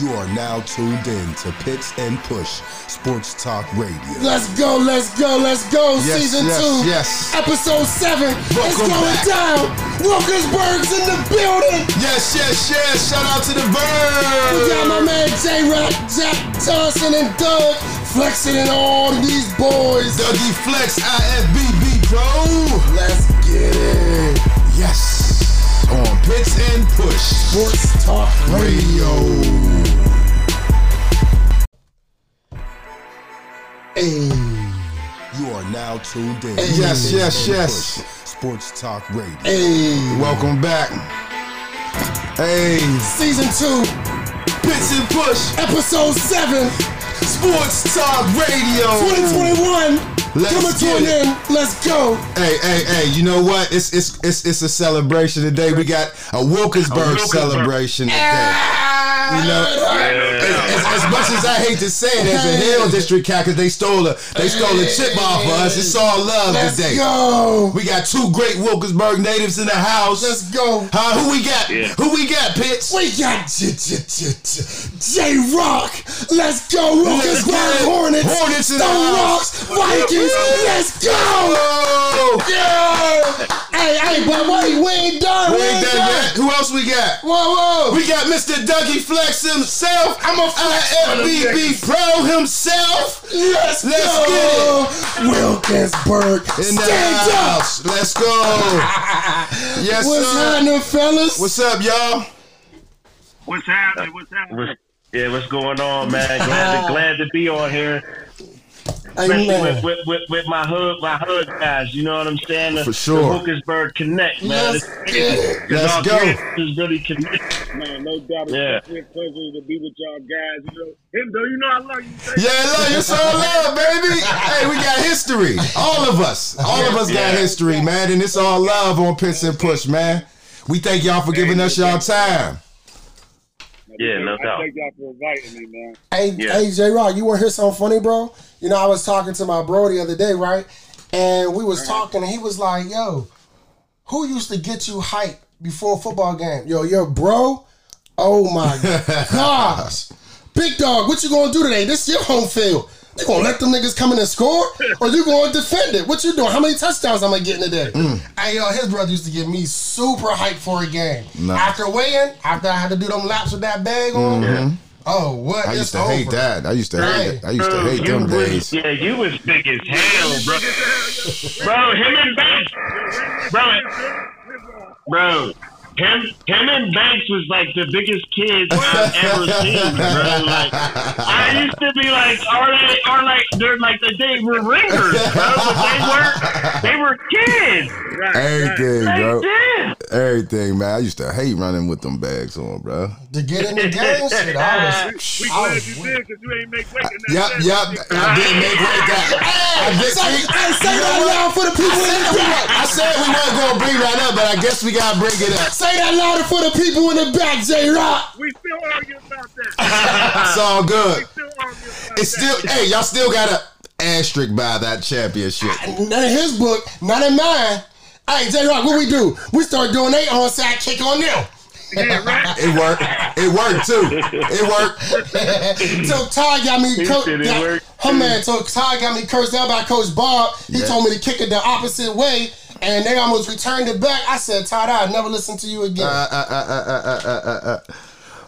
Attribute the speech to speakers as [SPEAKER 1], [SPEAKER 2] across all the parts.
[SPEAKER 1] You are now tuned in to Pitts and Push Sports Talk Radio.
[SPEAKER 2] Let's go, let's go, let's go.
[SPEAKER 1] Yes,
[SPEAKER 2] Season
[SPEAKER 1] yes,
[SPEAKER 2] two,
[SPEAKER 1] yes.
[SPEAKER 2] episode seven. it's going
[SPEAKER 1] back.
[SPEAKER 2] down. Wilkinsburg's in the building.
[SPEAKER 1] Yes, yes, yes. Shout out to the
[SPEAKER 2] We got my man J Rock, Jack Johnson, and Doug flexing in all these boys.
[SPEAKER 1] Dougie Flexx IFBB Pro.
[SPEAKER 2] Let's get it.
[SPEAKER 1] Yes. On Pitts and Push
[SPEAKER 2] Sports Talk
[SPEAKER 1] Radio.
[SPEAKER 2] Hey,
[SPEAKER 1] You are now tuned in.
[SPEAKER 2] Hey.
[SPEAKER 1] Yes, yes,
[SPEAKER 2] and
[SPEAKER 1] yes.
[SPEAKER 2] Push
[SPEAKER 1] Sports Talk Radio.
[SPEAKER 2] hey.
[SPEAKER 1] Welcome back. Hey,
[SPEAKER 2] Season two,
[SPEAKER 1] Pitts and Push
[SPEAKER 2] episode seven,
[SPEAKER 1] Sports Talk Radio.
[SPEAKER 2] 2021.
[SPEAKER 1] Let's
[SPEAKER 2] Coming to an end. Let's go.
[SPEAKER 1] Hey, hey, hey! You know what? It's it's it's it's a celebration today. We got a Wilkinsburg
[SPEAKER 3] Wilkinsburg.
[SPEAKER 1] celebration today. You know, as, as- as much as I hate to say it, as a Hill District cat, because they stole a they stole a chip off of us. It's all love
[SPEAKER 2] Let's
[SPEAKER 1] today.
[SPEAKER 2] go.
[SPEAKER 1] We got two great Wilkinsburg natives in the house.
[SPEAKER 2] Let's go.
[SPEAKER 1] Huh? Who we got?
[SPEAKER 3] Yeah.
[SPEAKER 1] Who we got? Pitts.
[SPEAKER 2] We got J J J J J Rock. Let's go.
[SPEAKER 1] Let's
[SPEAKER 2] Wilkinsburg. Hornets.
[SPEAKER 1] Hornets in the Sto.
[SPEAKER 2] Rox. Vikings. Let's go. Yeah. Hey, hey, but wait, we ain't done.
[SPEAKER 1] we ain't done yet. Who else we got?
[SPEAKER 2] Whoa, whoa.
[SPEAKER 1] We got Mr. Dougie Flexx himself.
[SPEAKER 2] I'm a flex
[SPEAKER 1] IFBB Pro himself.
[SPEAKER 2] Let's,
[SPEAKER 1] Let's
[SPEAKER 2] go. Wilkinsburg.
[SPEAKER 1] In the
[SPEAKER 2] Stand up.
[SPEAKER 1] house. Let's go. yes,
[SPEAKER 2] What's
[SPEAKER 1] sir.
[SPEAKER 2] happening, fellas?
[SPEAKER 1] What's up, y'all?
[SPEAKER 3] What's happening? What's happening? Yeah, what's going on, man? Glad to, glad to be on here, especially
[SPEAKER 2] Amen.
[SPEAKER 3] with, with, with, with my hood, my hood guys. You know what I'm saying? The,
[SPEAKER 1] For sure.
[SPEAKER 3] The Wilkinsburg Connect, man.
[SPEAKER 2] Let's
[SPEAKER 3] It's-
[SPEAKER 2] get it.
[SPEAKER 1] Let's
[SPEAKER 3] all
[SPEAKER 1] go.
[SPEAKER 3] is really connected.
[SPEAKER 4] Man, no doubt. It's
[SPEAKER 3] Yeah.
[SPEAKER 4] a pleasure to be with y'all guys. You know, him though, you know I love you. Say
[SPEAKER 1] Yeah, love you so love, baby. Hey, we got history. All of us. All of us got history, man. And it's all love on Pitts and Push, man. We thank y'all for giving us y'all time.
[SPEAKER 3] Yeah, no
[SPEAKER 4] I
[SPEAKER 3] doubt.
[SPEAKER 4] thank y'all for inviting me, man.
[SPEAKER 2] Hey,
[SPEAKER 3] Yeah.
[SPEAKER 2] hey, J Rock, you want to hear something funny, bro? You know, I was talking to my bro the other day, right? And we was talking, and he was like, "Yo, who used to get you hype before a football game? Yo, your bro? Oh my gosh, big dog, what you gonna do today? This is your home field. You gonna let them niggas come in and score, or you gonna defend it? What you doing? How many touchdowns am I getting today? Mm. Hey, yo, his brother used to get me super hyped for a game.
[SPEAKER 1] Nice.
[SPEAKER 2] After weighing, after I had to do them laps with that bag on. Mm-hmm. Oh, what?
[SPEAKER 1] I
[SPEAKER 2] It's
[SPEAKER 1] used to hate that. I used to hate it. I used to hate
[SPEAKER 3] you
[SPEAKER 1] them
[SPEAKER 3] was-
[SPEAKER 1] days.
[SPEAKER 3] Yeah, you was big as hell, bro. bro, him and Banks, bro, bro, him, him and Banks was like the biggest kids I've ever seen, bro. Like, I used to be like, are they, are like, they're like, they were ringers, bro, but they were, they were kids.
[SPEAKER 4] Right,
[SPEAKER 1] Everything,
[SPEAKER 3] Like,
[SPEAKER 1] bro. Everything, man. I used to hate running with them bags on, bro.
[SPEAKER 2] To get in the game, shit, I was.
[SPEAKER 4] We
[SPEAKER 2] I
[SPEAKER 4] glad
[SPEAKER 2] was
[SPEAKER 4] you did because you ain't make weight in that.
[SPEAKER 1] Yup,
[SPEAKER 4] set.
[SPEAKER 1] I didn't make weight that. I did.
[SPEAKER 2] Say,
[SPEAKER 1] see,
[SPEAKER 2] hey, say
[SPEAKER 1] you know
[SPEAKER 2] that
[SPEAKER 1] what?
[SPEAKER 2] loud for the people in the back.
[SPEAKER 1] I said we weren't gonna bring that up, but I guess we gotta bring it up.
[SPEAKER 2] Say that louder for the people in the back, J Rock.
[SPEAKER 4] We still argue about that.
[SPEAKER 1] It's all good.
[SPEAKER 4] Still argue about
[SPEAKER 1] It's still,
[SPEAKER 4] that.
[SPEAKER 1] hey, y'all still got a asterisk by that championship.
[SPEAKER 2] None in his book, none in mine. Hey, J Rock, what we do? We start doing they onside kick on them.
[SPEAKER 4] Yeah, right.
[SPEAKER 1] It worked. It worked too. It worked.
[SPEAKER 2] so Todd got me. Co-
[SPEAKER 3] it
[SPEAKER 2] got,
[SPEAKER 3] worked,
[SPEAKER 2] her man, so Todd got me cursed out by Coach Bob. He
[SPEAKER 1] Yeah.
[SPEAKER 2] told me to kick it the opposite way, and they almost returned it back. I said, Todd, I'll never listen to you again.
[SPEAKER 1] Uh, uh, uh, uh, uh, uh, uh, uh.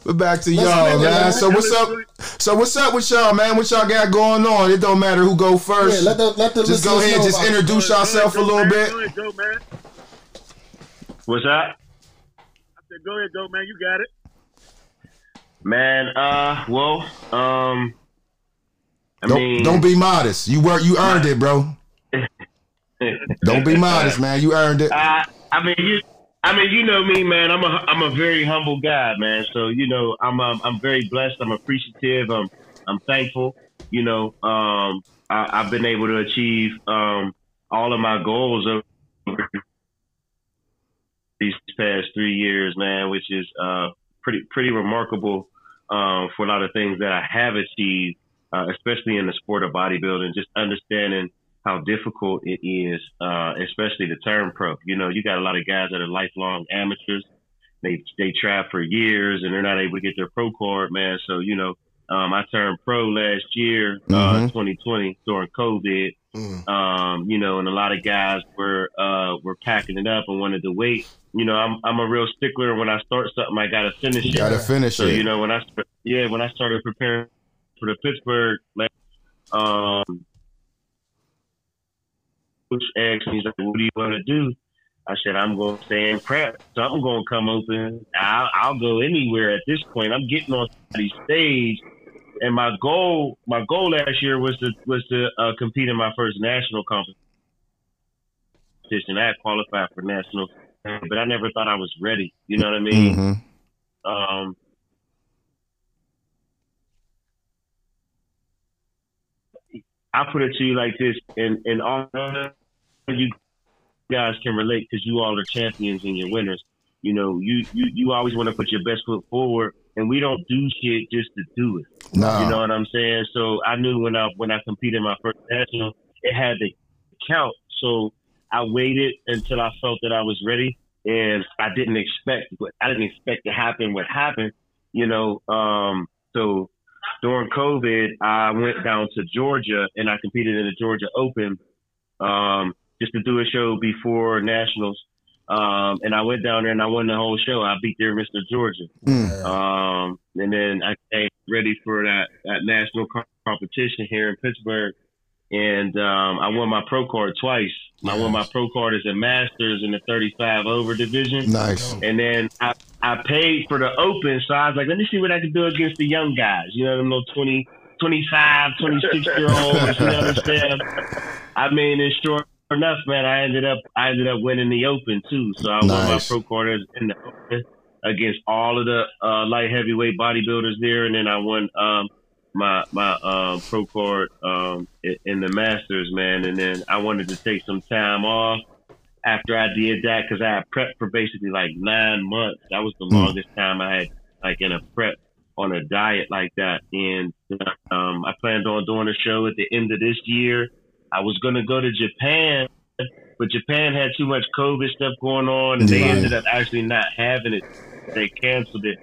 [SPEAKER 1] But back to
[SPEAKER 2] Let's
[SPEAKER 1] y'all, man.
[SPEAKER 2] man.
[SPEAKER 1] So what's up? So what's up with y'all, man? What y'all got going on? It don't matter who go
[SPEAKER 2] yeah,
[SPEAKER 1] first.
[SPEAKER 2] let the let the
[SPEAKER 1] just go ahead,
[SPEAKER 2] know
[SPEAKER 1] just introduce yourself a little
[SPEAKER 4] man.
[SPEAKER 1] bit.
[SPEAKER 4] Go ahead, go, man.
[SPEAKER 3] What's that?
[SPEAKER 4] I said, go ahead, go, man. You got it.
[SPEAKER 3] Man, uh, well, um, I
[SPEAKER 1] Don't
[SPEAKER 3] mean,
[SPEAKER 1] don't be modest. You work. You earned it, bro. Don't be modest, man. You earned it.
[SPEAKER 3] I, mean, you, I mean, you know me, man. I'm a, I'm a very humble guy, man. So you know, I'm, um, I'm very blessed. I'm appreciative. I'm, I'm thankful. You know, um, I, I've been able to achieve um, all of my goals over these past three years, man, which is uh, pretty, pretty remarkable um, for a lot of things that I have achieved, uh, especially in the sport of bodybuilding. Just understanding how difficult it is, uh, especially to turn pro. You know, you got a lot of guys that are lifelong amateurs. they they trap for years and they're not able to get their pro card, man. So you know, um, I turned pro last year, uh,
[SPEAKER 1] Mhm.
[SPEAKER 3] 2020 during COVID.
[SPEAKER 2] Mm.
[SPEAKER 3] Um, you know, and a lot of guys were uh were packing it up and wanted to wait. You know, I'm I'm a real stickler. When I start something, I gotta finish it.
[SPEAKER 1] Gotta finish
[SPEAKER 3] So
[SPEAKER 1] it.
[SPEAKER 3] you know, when I yeah, when I started preparing for the Pittsburgh, um, coach asked me, he's like, "What do you want to do?" I said, "I'm going to stay in prep. Something going to come open. I'll, I'll go anywhere at this point. I'm getting on the stage." And my goal, my goal last year was to was to uh, compete in my first national competition. I had qualified for national, but I never thought I was ready. You know what I mean?
[SPEAKER 1] hmm
[SPEAKER 3] Um, I put it to you like this, and and all you guys can relate because you all are champions and you're winners. You know, you you you always want to put your best foot forward, and we don't do shit just to do it. You know what I'm saying? So I knew when I when I competed in my first national, it had to count. So I waited until I felt that I was ready, and I didn't expect what I didn't expect to happen. What happened? You know, um, so during COVID, I went down to Georgia and I competed in the Georgia Open, um, just to do a show before nationals. Um, and I went down there and I won the whole show. I beat their Mr. Georgia.
[SPEAKER 1] Mm.
[SPEAKER 3] Um, and then I came ready for that, that national co- competition here in Pittsburgh. And um, I won my pro card twice. I won my pro card as a Masters in the 35 over division.
[SPEAKER 1] Nice.
[SPEAKER 3] And then I, I paid for the open. So I was like, let me see what I can do against the young guys. You know, them little 20, 25, 26 year olds. You know what I'm saying? I mean, it's enough, man, I ended up I ended up winning the open too. So I won my pro card in the open against all of the uh, light heavyweight bodybuilders there, and then I won um, my my um, pro card um, in the Masters, man. And then I wanted to take some time off after I did that because I had prepped for basically like nine months. That was the
[SPEAKER 1] Mm.
[SPEAKER 3] longest time I had like in a prep on a diet like that. And um, I planned on doing a show at the end of this year. I was going to go to Japan, but Japan had too much COVID stuff going on, and they ended up actually not having it. They canceled it.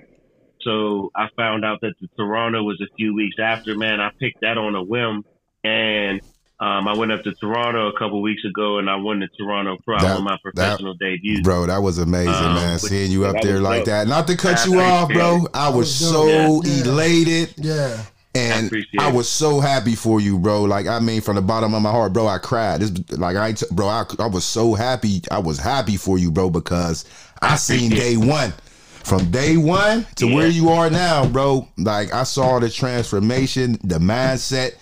[SPEAKER 3] So I found out that the Toronto was a few weeks after. Man, I picked that on a whim, and um, I went up to Toronto a couple weeks ago, and I won the Toronto Pro. I
[SPEAKER 1] That-
[SPEAKER 3] won my professional debut.
[SPEAKER 1] Bro, that was amazing,
[SPEAKER 3] Um,
[SPEAKER 1] man. Seeing you up there like
[SPEAKER 3] dope.
[SPEAKER 1] that. Not to cut
[SPEAKER 3] I
[SPEAKER 1] you off, bro. I was
[SPEAKER 2] was
[SPEAKER 1] so.
[SPEAKER 3] Yeah.
[SPEAKER 1] elated.
[SPEAKER 2] Yeah.
[SPEAKER 1] And
[SPEAKER 3] appreciate
[SPEAKER 1] I, was so happy for you, bro. Like I mean, from the bottom of my heart, bro, I cried. This, like I, bro, I, I was so happy. I was happy for you, bro, because I seen day one, from day one to
[SPEAKER 3] Yeah.
[SPEAKER 1] where you are now, bro. Like I saw the transformation, the mindset,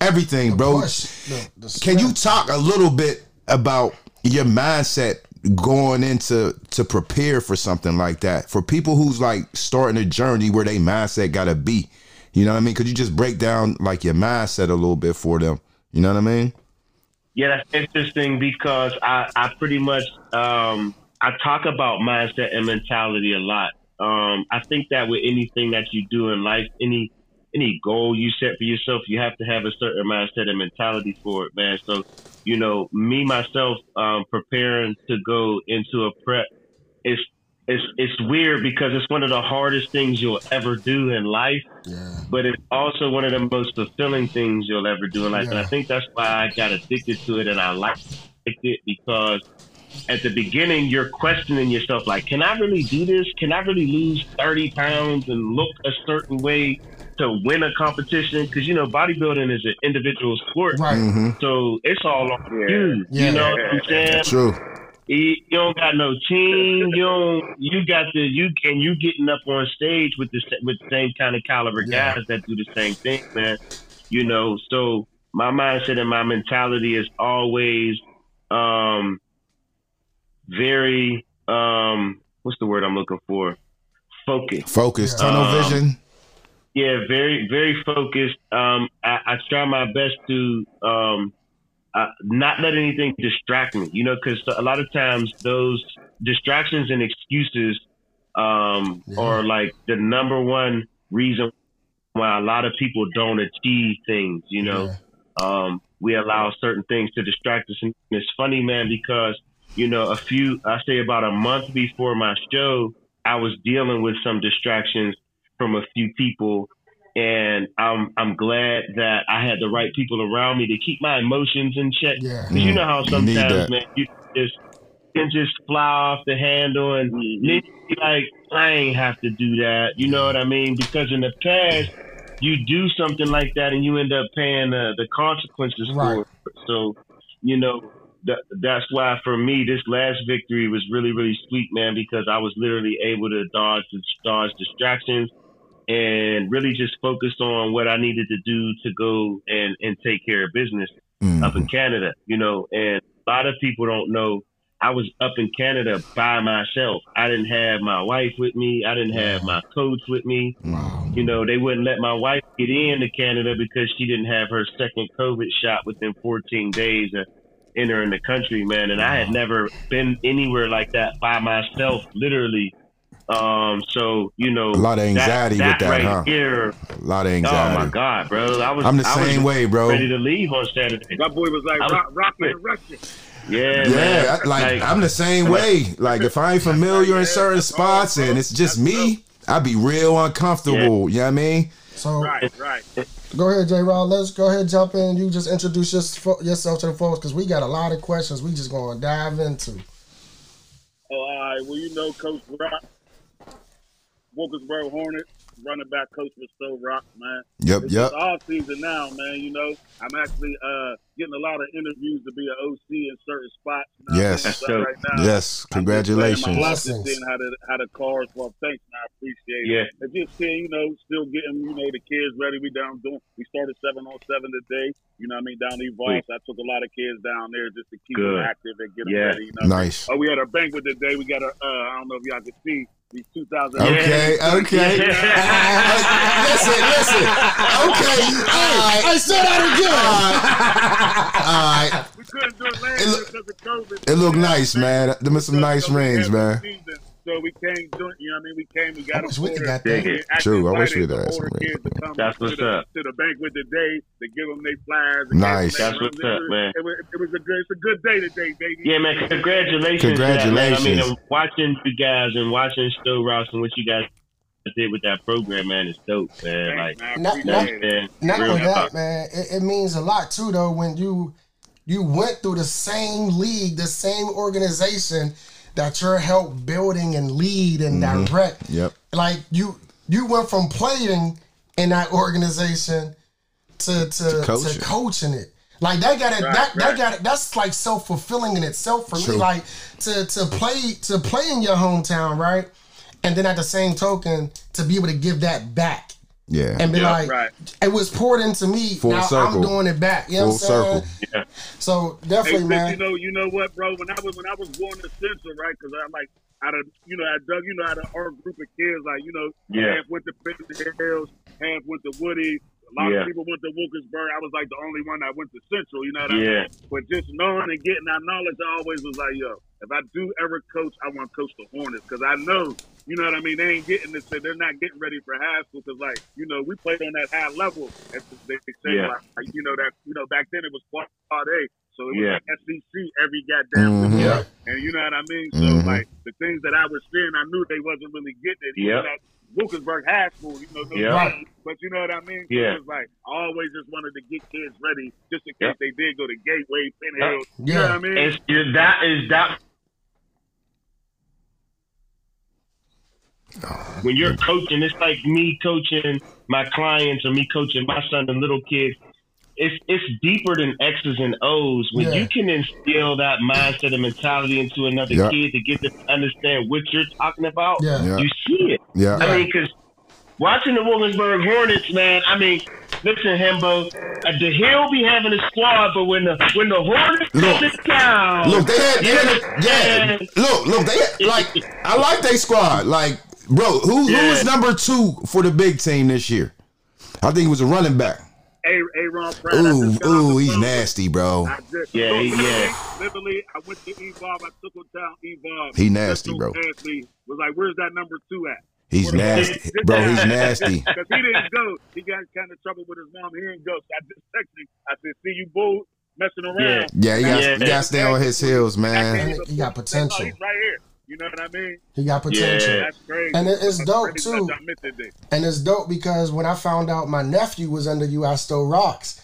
[SPEAKER 1] everything, bro.
[SPEAKER 2] Push. The- the
[SPEAKER 1] Can you talk a little bit about your mindset going into to prepare for something like that for people who's like starting a journey where they mindset gotta be? You know what I mean? Could you just break down like your mindset a little bit for them? You know what I mean?
[SPEAKER 3] Yeah, that's interesting because I, I pretty much um, I talk about mindset and mentality a lot. Um, I think that with anything that you do in life, any any goal you set for yourself, you have to have a certain mindset and mentality for it, man. So, you know, me myself um, preparing to go into a prep, it's it's it's weird because it's one of the hardest things you'll ever do in life
[SPEAKER 2] Yeah.
[SPEAKER 3] but it's also one of the most fulfilling things you'll ever do in life. And I think that's why I got addicted to it and I liked it because at the beginning you're questioning yourself like, can I really do this? Can I really lose 30 pounds and look a certain way to win a competition? Because, you know, bodybuilding is an individual sport.
[SPEAKER 2] Right.
[SPEAKER 1] Mm-hmm.
[SPEAKER 3] So it's all on you.
[SPEAKER 2] Yeah.
[SPEAKER 3] You know what I'm saying?
[SPEAKER 1] True.
[SPEAKER 3] You you don't got no team. You don't. You got the you and you getting up on stage with the with the same kind of caliber
[SPEAKER 2] Yeah.
[SPEAKER 3] guys that do the same thing, man. You know, so my mindset and my mentality is always um very um what's the word I'm looking for? Focus.
[SPEAKER 1] Focus, tunnel
[SPEAKER 3] Um,
[SPEAKER 1] vision.
[SPEAKER 3] Yeah, very, very focused. Um, I, I try my best to um, uh, not let anything distract me. You know, because a lot of times those distractions and excuses um,
[SPEAKER 2] Yeah.
[SPEAKER 3] are like the number one reason why a lot of people don't achieve things. You know,
[SPEAKER 2] Yeah.
[SPEAKER 3] um, we allow certain things to distract us. And it's funny, man, because, you know, a few, I say about a month before my show, I was dealing with some distractions from a few people, and I'm I'm glad that I had the right people around me to keep my emotions in check.
[SPEAKER 2] Yeah.
[SPEAKER 3] 'Cause you know how
[SPEAKER 1] Mm, you
[SPEAKER 3] sometimes, man, you just can just fly off the handle and niggas be like, I ain't have to do that. You know what I mean? Because in the past, you do something like that and you end up paying the, the consequences
[SPEAKER 2] Right.
[SPEAKER 3] for it. So, you know, that, that's why for me, this last victory was really, really sweet, man, because I was literally able to dodge, dodge distractions and really just focused on what I needed to do to go and, and take care of business
[SPEAKER 1] Mm.
[SPEAKER 3] up in Canada, you know, and a lot of people don't know I was up in Canada by myself. I didn't have my wife with me. I didn't have my coach with me.
[SPEAKER 2] Wow.
[SPEAKER 3] You know, they wouldn't let my wife get into Canada because she didn't have her second COVID shot within 14 days of entering the country, man. And I had never been anywhere like that by myself, literally. Um, so you know,
[SPEAKER 1] A lot of anxiety
[SPEAKER 3] that,
[SPEAKER 1] with that,
[SPEAKER 3] right
[SPEAKER 1] huh?
[SPEAKER 3] here.
[SPEAKER 1] A lot of
[SPEAKER 3] Oh
[SPEAKER 1] anxiety.
[SPEAKER 3] my god, bro! I was
[SPEAKER 1] I'm the
[SPEAKER 3] I was
[SPEAKER 1] same way, bro.
[SPEAKER 3] Ready to leave on Saturday.
[SPEAKER 4] That boy was like
[SPEAKER 3] I was-
[SPEAKER 4] rock, rocking and rushing.
[SPEAKER 3] Yeah,
[SPEAKER 1] Yeah,
[SPEAKER 3] man.
[SPEAKER 1] I- like, I'm the same way. Like if I ain't familiar in certain spots and it's just me, I'd be real uncomfortable. You know what I mean?
[SPEAKER 2] So
[SPEAKER 4] Right, right.
[SPEAKER 2] go ahead, J. Rock. Let's go ahead, jump in. You just introduce your, yourself to the folks because we got a lot of questions. We just gonna dive into.
[SPEAKER 4] Oh, all right. Well, you know, Coach Rock, Wilkinsburg Hornets, running back coach was Sto Rox, man.
[SPEAKER 1] Yep,
[SPEAKER 4] It's
[SPEAKER 1] yep.
[SPEAKER 4] just off season now, man. You know, I'm actually uh, getting a lot of interviews to be an OC in certain spots. You know
[SPEAKER 1] Yes.
[SPEAKER 4] mean? So right now,
[SPEAKER 1] Yes,
[SPEAKER 4] I'm just
[SPEAKER 1] congratulations.
[SPEAKER 4] playing my bluff
[SPEAKER 2] Blessings.
[SPEAKER 4] and Seeing how the how the cars well, thanks, man. I appreciate
[SPEAKER 3] Yeah.
[SPEAKER 4] it. And just seeing, you know, still getting, you know, the kids ready. We down doing. We started seven on seven today. You know, what I mean, down Evolve. I took a lot of kids down there just to keep them active and get them
[SPEAKER 3] Yeah.
[SPEAKER 4] ready. You know, what I mean?
[SPEAKER 1] Nice.
[SPEAKER 4] Oh, we had a banquet today. We got a. Uh, I don't know if y'all can see these 2000.
[SPEAKER 1] Okay, okay. listen, listen. Okay, all right.
[SPEAKER 2] Hey, say that again.
[SPEAKER 1] All right.
[SPEAKER 4] We couldn't do it last
[SPEAKER 1] It
[SPEAKER 4] year
[SPEAKER 1] look-
[SPEAKER 4] because of COVID.
[SPEAKER 1] It look
[SPEAKER 4] You know what
[SPEAKER 1] nice, man. Them are some nice rings, man.
[SPEAKER 4] season, So we came, doing, you know what I mean? We came, we
[SPEAKER 2] I
[SPEAKER 4] got
[SPEAKER 2] wish
[SPEAKER 4] a
[SPEAKER 2] we could
[SPEAKER 4] order.
[SPEAKER 2] got that.
[SPEAKER 3] it.
[SPEAKER 1] True, I wish
[SPEAKER 4] invited
[SPEAKER 1] we'd
[SPEAKER 4] the
[SPEAKER 1] had some
[SPEAKER 4] kids to come
[SPEAKER 3] That's what's
[SPEAKER 4] to the,
[SPEAKER 3] up.
[SPEAKER 4] To the banquet today to give them their flyers.
[SPEAKER 1] Nice.
[SPEAKER 3] That's
[SPEAKER 4] their
[SPEAKER 3] what's up, man.
[SPEAKER 4] It was, it was a good, it's a good day today, baby.
[SPEAKER 3] Yeah, man. Congratulations. to that, man. I
[SPEAKER 1] Congratulations.
[SPEAKER 3] mean, I'm watching you guys and watching Sto Rox and what you guys did with that program, man, is dope, man. Like,
[SPEAKER 4] Thanks, man. I
[SPEAKER 2] Not-
[SPEAKER 4] appreciate
[SPEAKER 2] not-
[SPEAKER 3] man,
[SPEAKER 2] Not only that, man, it, it means a lot too, though, when you you went through the same league, the same organization that you're help building and lead and mm-hmm. direct.
[SPEAKER 1] Yep.
[SPEAKER 2] Like you you went from playing in that organization to to, to,
[SPEAKER 1] coaching.
[SPEAKER 2] coaching it. Like that got it.
[SPEAKER 4] Right,
[SPEAKER 2] that that got it. That's like self fulfilling in itself for
[SPEAKER 1] True.
[SPEAKER 2] me. Like to to play to play in your hometown, right? And then at the same token, to be able to give that back
[SPEAKER 1] Yeah.
[SPEAKER 2] and be
[SPEAKER 4] Yeah,
[SPEAKER 2] like,
[SPEAKER 4] right.
[SPEAKER 2] it was poured into me.
[SPEAKER 1] Full
[SPEAKER 2] now
[SPEAKER 1] circle.
[SPEAKER 2] I'm doing it back. You know
[SPEAKER 1] Full
[SPEAKER 2] what I'm saying?
[SPEAKER 1] circle.
[SPEAKER 3] Yeah.
[SPEAKER 2] So definitely,
[SPEAKER 4] Sid,
[SPEAKER 2] man.
[SPEAKER 4] you know, you know what, bro? When I was when I was born in Central, right? Because I like out of you know, I Doug, you know, out of our group of kids, like you know,
[SPEAKER 3] Yeah.
[SPEAKER 4] half went to Benton Hills, half went to Woody. A lot
[SPEAKER 3] Yeah.
[SPEAKER 4] of people went to Wilkinsburg. I was like the only one that went to Central. You know what I
[SPEAKER 3] Yeah.
[SPEAKER 4] mean? But just knowing and getting that knowledge, I always was like, yo, if I do ever coach, I want to coach the Hornets because I know, you know what I mean. They ain't getting this. They're not getting ready for high school because, like, you know, we played on that high level. As they say,
[SPEAKER 3] Yeah.
[SPEAKER 4] like, you know that, you know, back then it was quad A, so it was
[SPEAKER 3] Yeah.
[SPEAKER 4] like SEC every goddamn
[SPEAKER 1] Mhm.
[SPEAKER 4] week.
[SPEAKER 3] Yeah.
[SPEAKER 4] And you know what I mean. So
[SPEAKER 1] Mhm.
[SPEAKER 4] like the things that I was seeing, I knew they wasn't really getting it. Even
[SPEAKER 3] Yeah.
[SPEAKER 4] at Wilkinsburg High School, you know, no
[SPEAKER 3] Yeah.
[SPEAKER 4] doubt. but you know what I mean.
[SPEAKER 3] Yeah.
[SPEAKER 4] It was like I always just wanted to get kids ready, just in
[SPEAKER 3] Yeah.
[SPEAKER 4] case they did go to Gateway, Penn
[SPEAKER 3] Yeah.
[SPEAKER 4] You
[SPEAKER 2] Yeah.
[SPEAKER 4] know what I mean?
[SPEAKER 3] It's, that is that when you're coaching, it's like me coaching my clients or me coaching my son and little kids. It's it's deeper than X's and O's. When
[SPEAKER 2] Yeah.
[SPEAKER 3] you can instill that mindset and mentality into another
[SPEAKER 1] Yeah.
[SPEAKER 3] kid to get them to understand what you're talking about,
[SPEAKER 2] Yeah.
[SPEAKER 1] Yeah.
[SPEAKER 3] you see it.
[SPEAKER 1] Yeah.
[SPEAKER 3] I mean, because watching the Wilkinsburg Hornets, man. I mean, listen, Hembo, uh, the Hill be having a squad, but when the when the Hornets
[SPEAKER 1] Look.
[SPEAKER 3] come to town,
[SPEAKER 1] Look, they had, they had a, yeah. Look, look, they had, like I like they squad. Like, bro, who who was number two for the big team this year? I think he was a running back.
[SPEAKER 4] A Aaron Pratt.
[SPEAKER 1] Ooh,
[SPEAKER 4] just got off
[SPEAKER 1] ooh, he's
[SPEAKER 4] phone.
[SPEAKER 1] nasty, bro.
[SPEAKER 4] Just,
[SPEAKER 3] Yeah,
[SPEAKER 4] so
[SPEAKER 3] he- yeah.
[SPEAKER 4] Literally, I went to Evolve. I took him down Evolve.
[SPEAKER 1] He nasty,
[SPEAKER 4] Central
[SPEAKER 1] bro.
[SPEAKER 4] asked me, was like, "Where's that number two at?"
[SPEAKER 1] He's nasty, bro. He's nasty.
[SPEAKER 4] Because he didn't go. He got kind of trouble with his mom. He didn't go. So I just texted him. I said, see you both messing around.
[SPEAKER 1] Yeah, he got,
[SPEAKER 3] Yeah.
[SPEAKER 1] he got to stay on his heels, man.
[SPEAKER 2] He got
[SPEAKER 4] put- that's all,
[SPEAKER 2] potential.
[SPEAKER 4] He's right here. You know what I mean?
[SPEAKER 2] He got potential.
[SPEAKER 3] Yeah.
[SPEAKER 4] That's crazy.
[SPEAKER 2] And it- it's
[SPEAKER 4] That's
[SPEAKER 2] dope,
[SPEAKER 4] crazy
[SPEAKER 2] too.
[SPEAKER 4] that I missed it there.
[SPEAKER 2] And it's dope because when I found out my nephew was under you, I Sto Rox.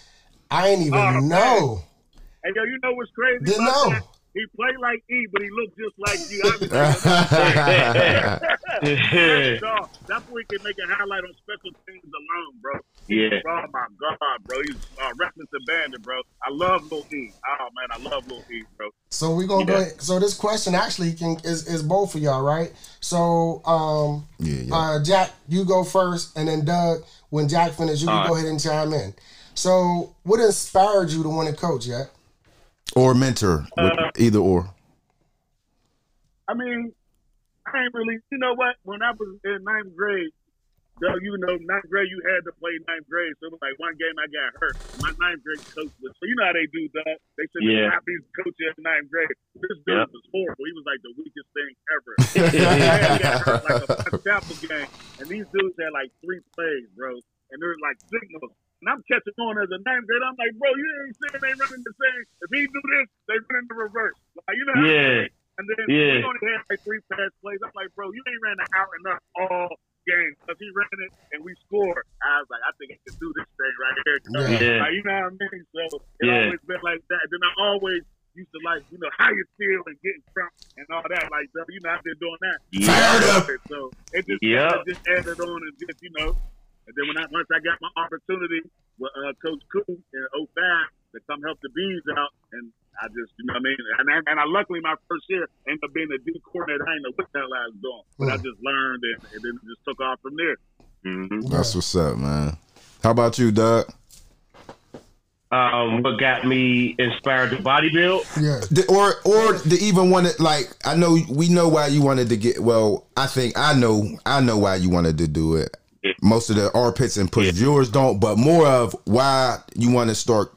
[SPEAKER 2] I ain't even
[SPEAKER 4] Oh, man.
[SPEAKER 2] know.
[SPEAKER 4] Hey, yo, you know what's crazy?
[SPEAKER 2] Didn't know.
[SPEAKER 4] that? He played like E, but he looked just like you. I was dog. That boy can make a highlight on special teams alone, bro.
[SPEAKER 3] yeah.
[SPEAKER 4] Oh my God, bro. He's uh, reckless abandon, bro. I love Lil E. Oh man, I love Lil E, bro.
[SPEAKER 2] So we gonna go. Ahead. So this question actually can is is both of y'all, right? So um,
[SPEAKER 1] Yeah, yeah.
[SPEAKER 2] uh, Jack, you go first, and then Doug. When Jack finishes, you can
[SPEAKER 3] All
[SPEAKER 2] go ahead and chime in. So, what inspired you to want to coach, Jack?
[SPEAKER 1] Or mentor, with
[SPEAKER 4] Uh,
[SPEAKER 1] either or.
[SPEAKER 4] I mean, I ain't really. You know what? When I was in ninth grade, though, you know, ninth grade you had to play ninth grade. So it was like one game I got hurt. My ninth grade coach was. So you know how they do that. They said
[SPEAKER 3] Yeah.
[SPEAKER 4] yeah. these coaches in ninth grade. This dude
[SPEAKER 3] Yeah.
[SPEAKER 4] was horrible. He was like the weakest thing ever. My dad got hurt like a West Chapel game, and these dudes had like three plays, bro, and they're like signals. And I'm catching on as a ninth grader. I'm like, bro, you ain't saying they running the same. If he do this, they run in the reverse. Like, you know how
[SPEAKER 3] Yeah.
[SPEAKER 4] and then
[SPEAKER 3] Yeah.
[SPEAKER 4] we only had like three pass plays. I'm like, bro, you ain't ran the out enough all game because he ran it and we scored. I was like, I think I can do this thing right here.
[SPEAKER 2] Yeah.
[SPEAKER 3] Yeah.
[SPEAKER 4] Like, you know what I mean? So it
[SPEAKER 3] Yeah.
[SPEAKER 4] always been like that. Then I always used to like, you know, how you feel and getting drunk and all that. Like, so, you know, I've been doing that.
[SPEAKER 3] Yeah.
[SPEAKER 1] Fired up.
[SPEAKER 4] So it just,
[SPEAKER 3] Yeah.
[SPEAKER 4] kinda just added on and just, you know. And then when I once I got my opportunity with uh, Coach Cool in 05 to come help the bees out, and I just, you know what I mean? And I, and I luckily my first year ended up being a D coordinator. I didn't know what the hell I was doing, but I
[SPEAKER 2] Mm.
[SPEAKER 4] just learned and, and then just took off from there.
[SPEAKER 3] Mhm.
[SPEAKER 1] That's what's up, man. How about you, Doug?
[SPEAKER 3] Um, what got me inspired to bodybuild?
[SPEAKER 2] Yeah,
[SPEAKER 1] The- or or the even wanted like I know we know why you wanted to get well I think I know I know why you wanted to do it.
[SPEAKER 3] Yeah.
[SPEAKER 1] Most of the our Pitts and push viewers don't, but more of why you want to start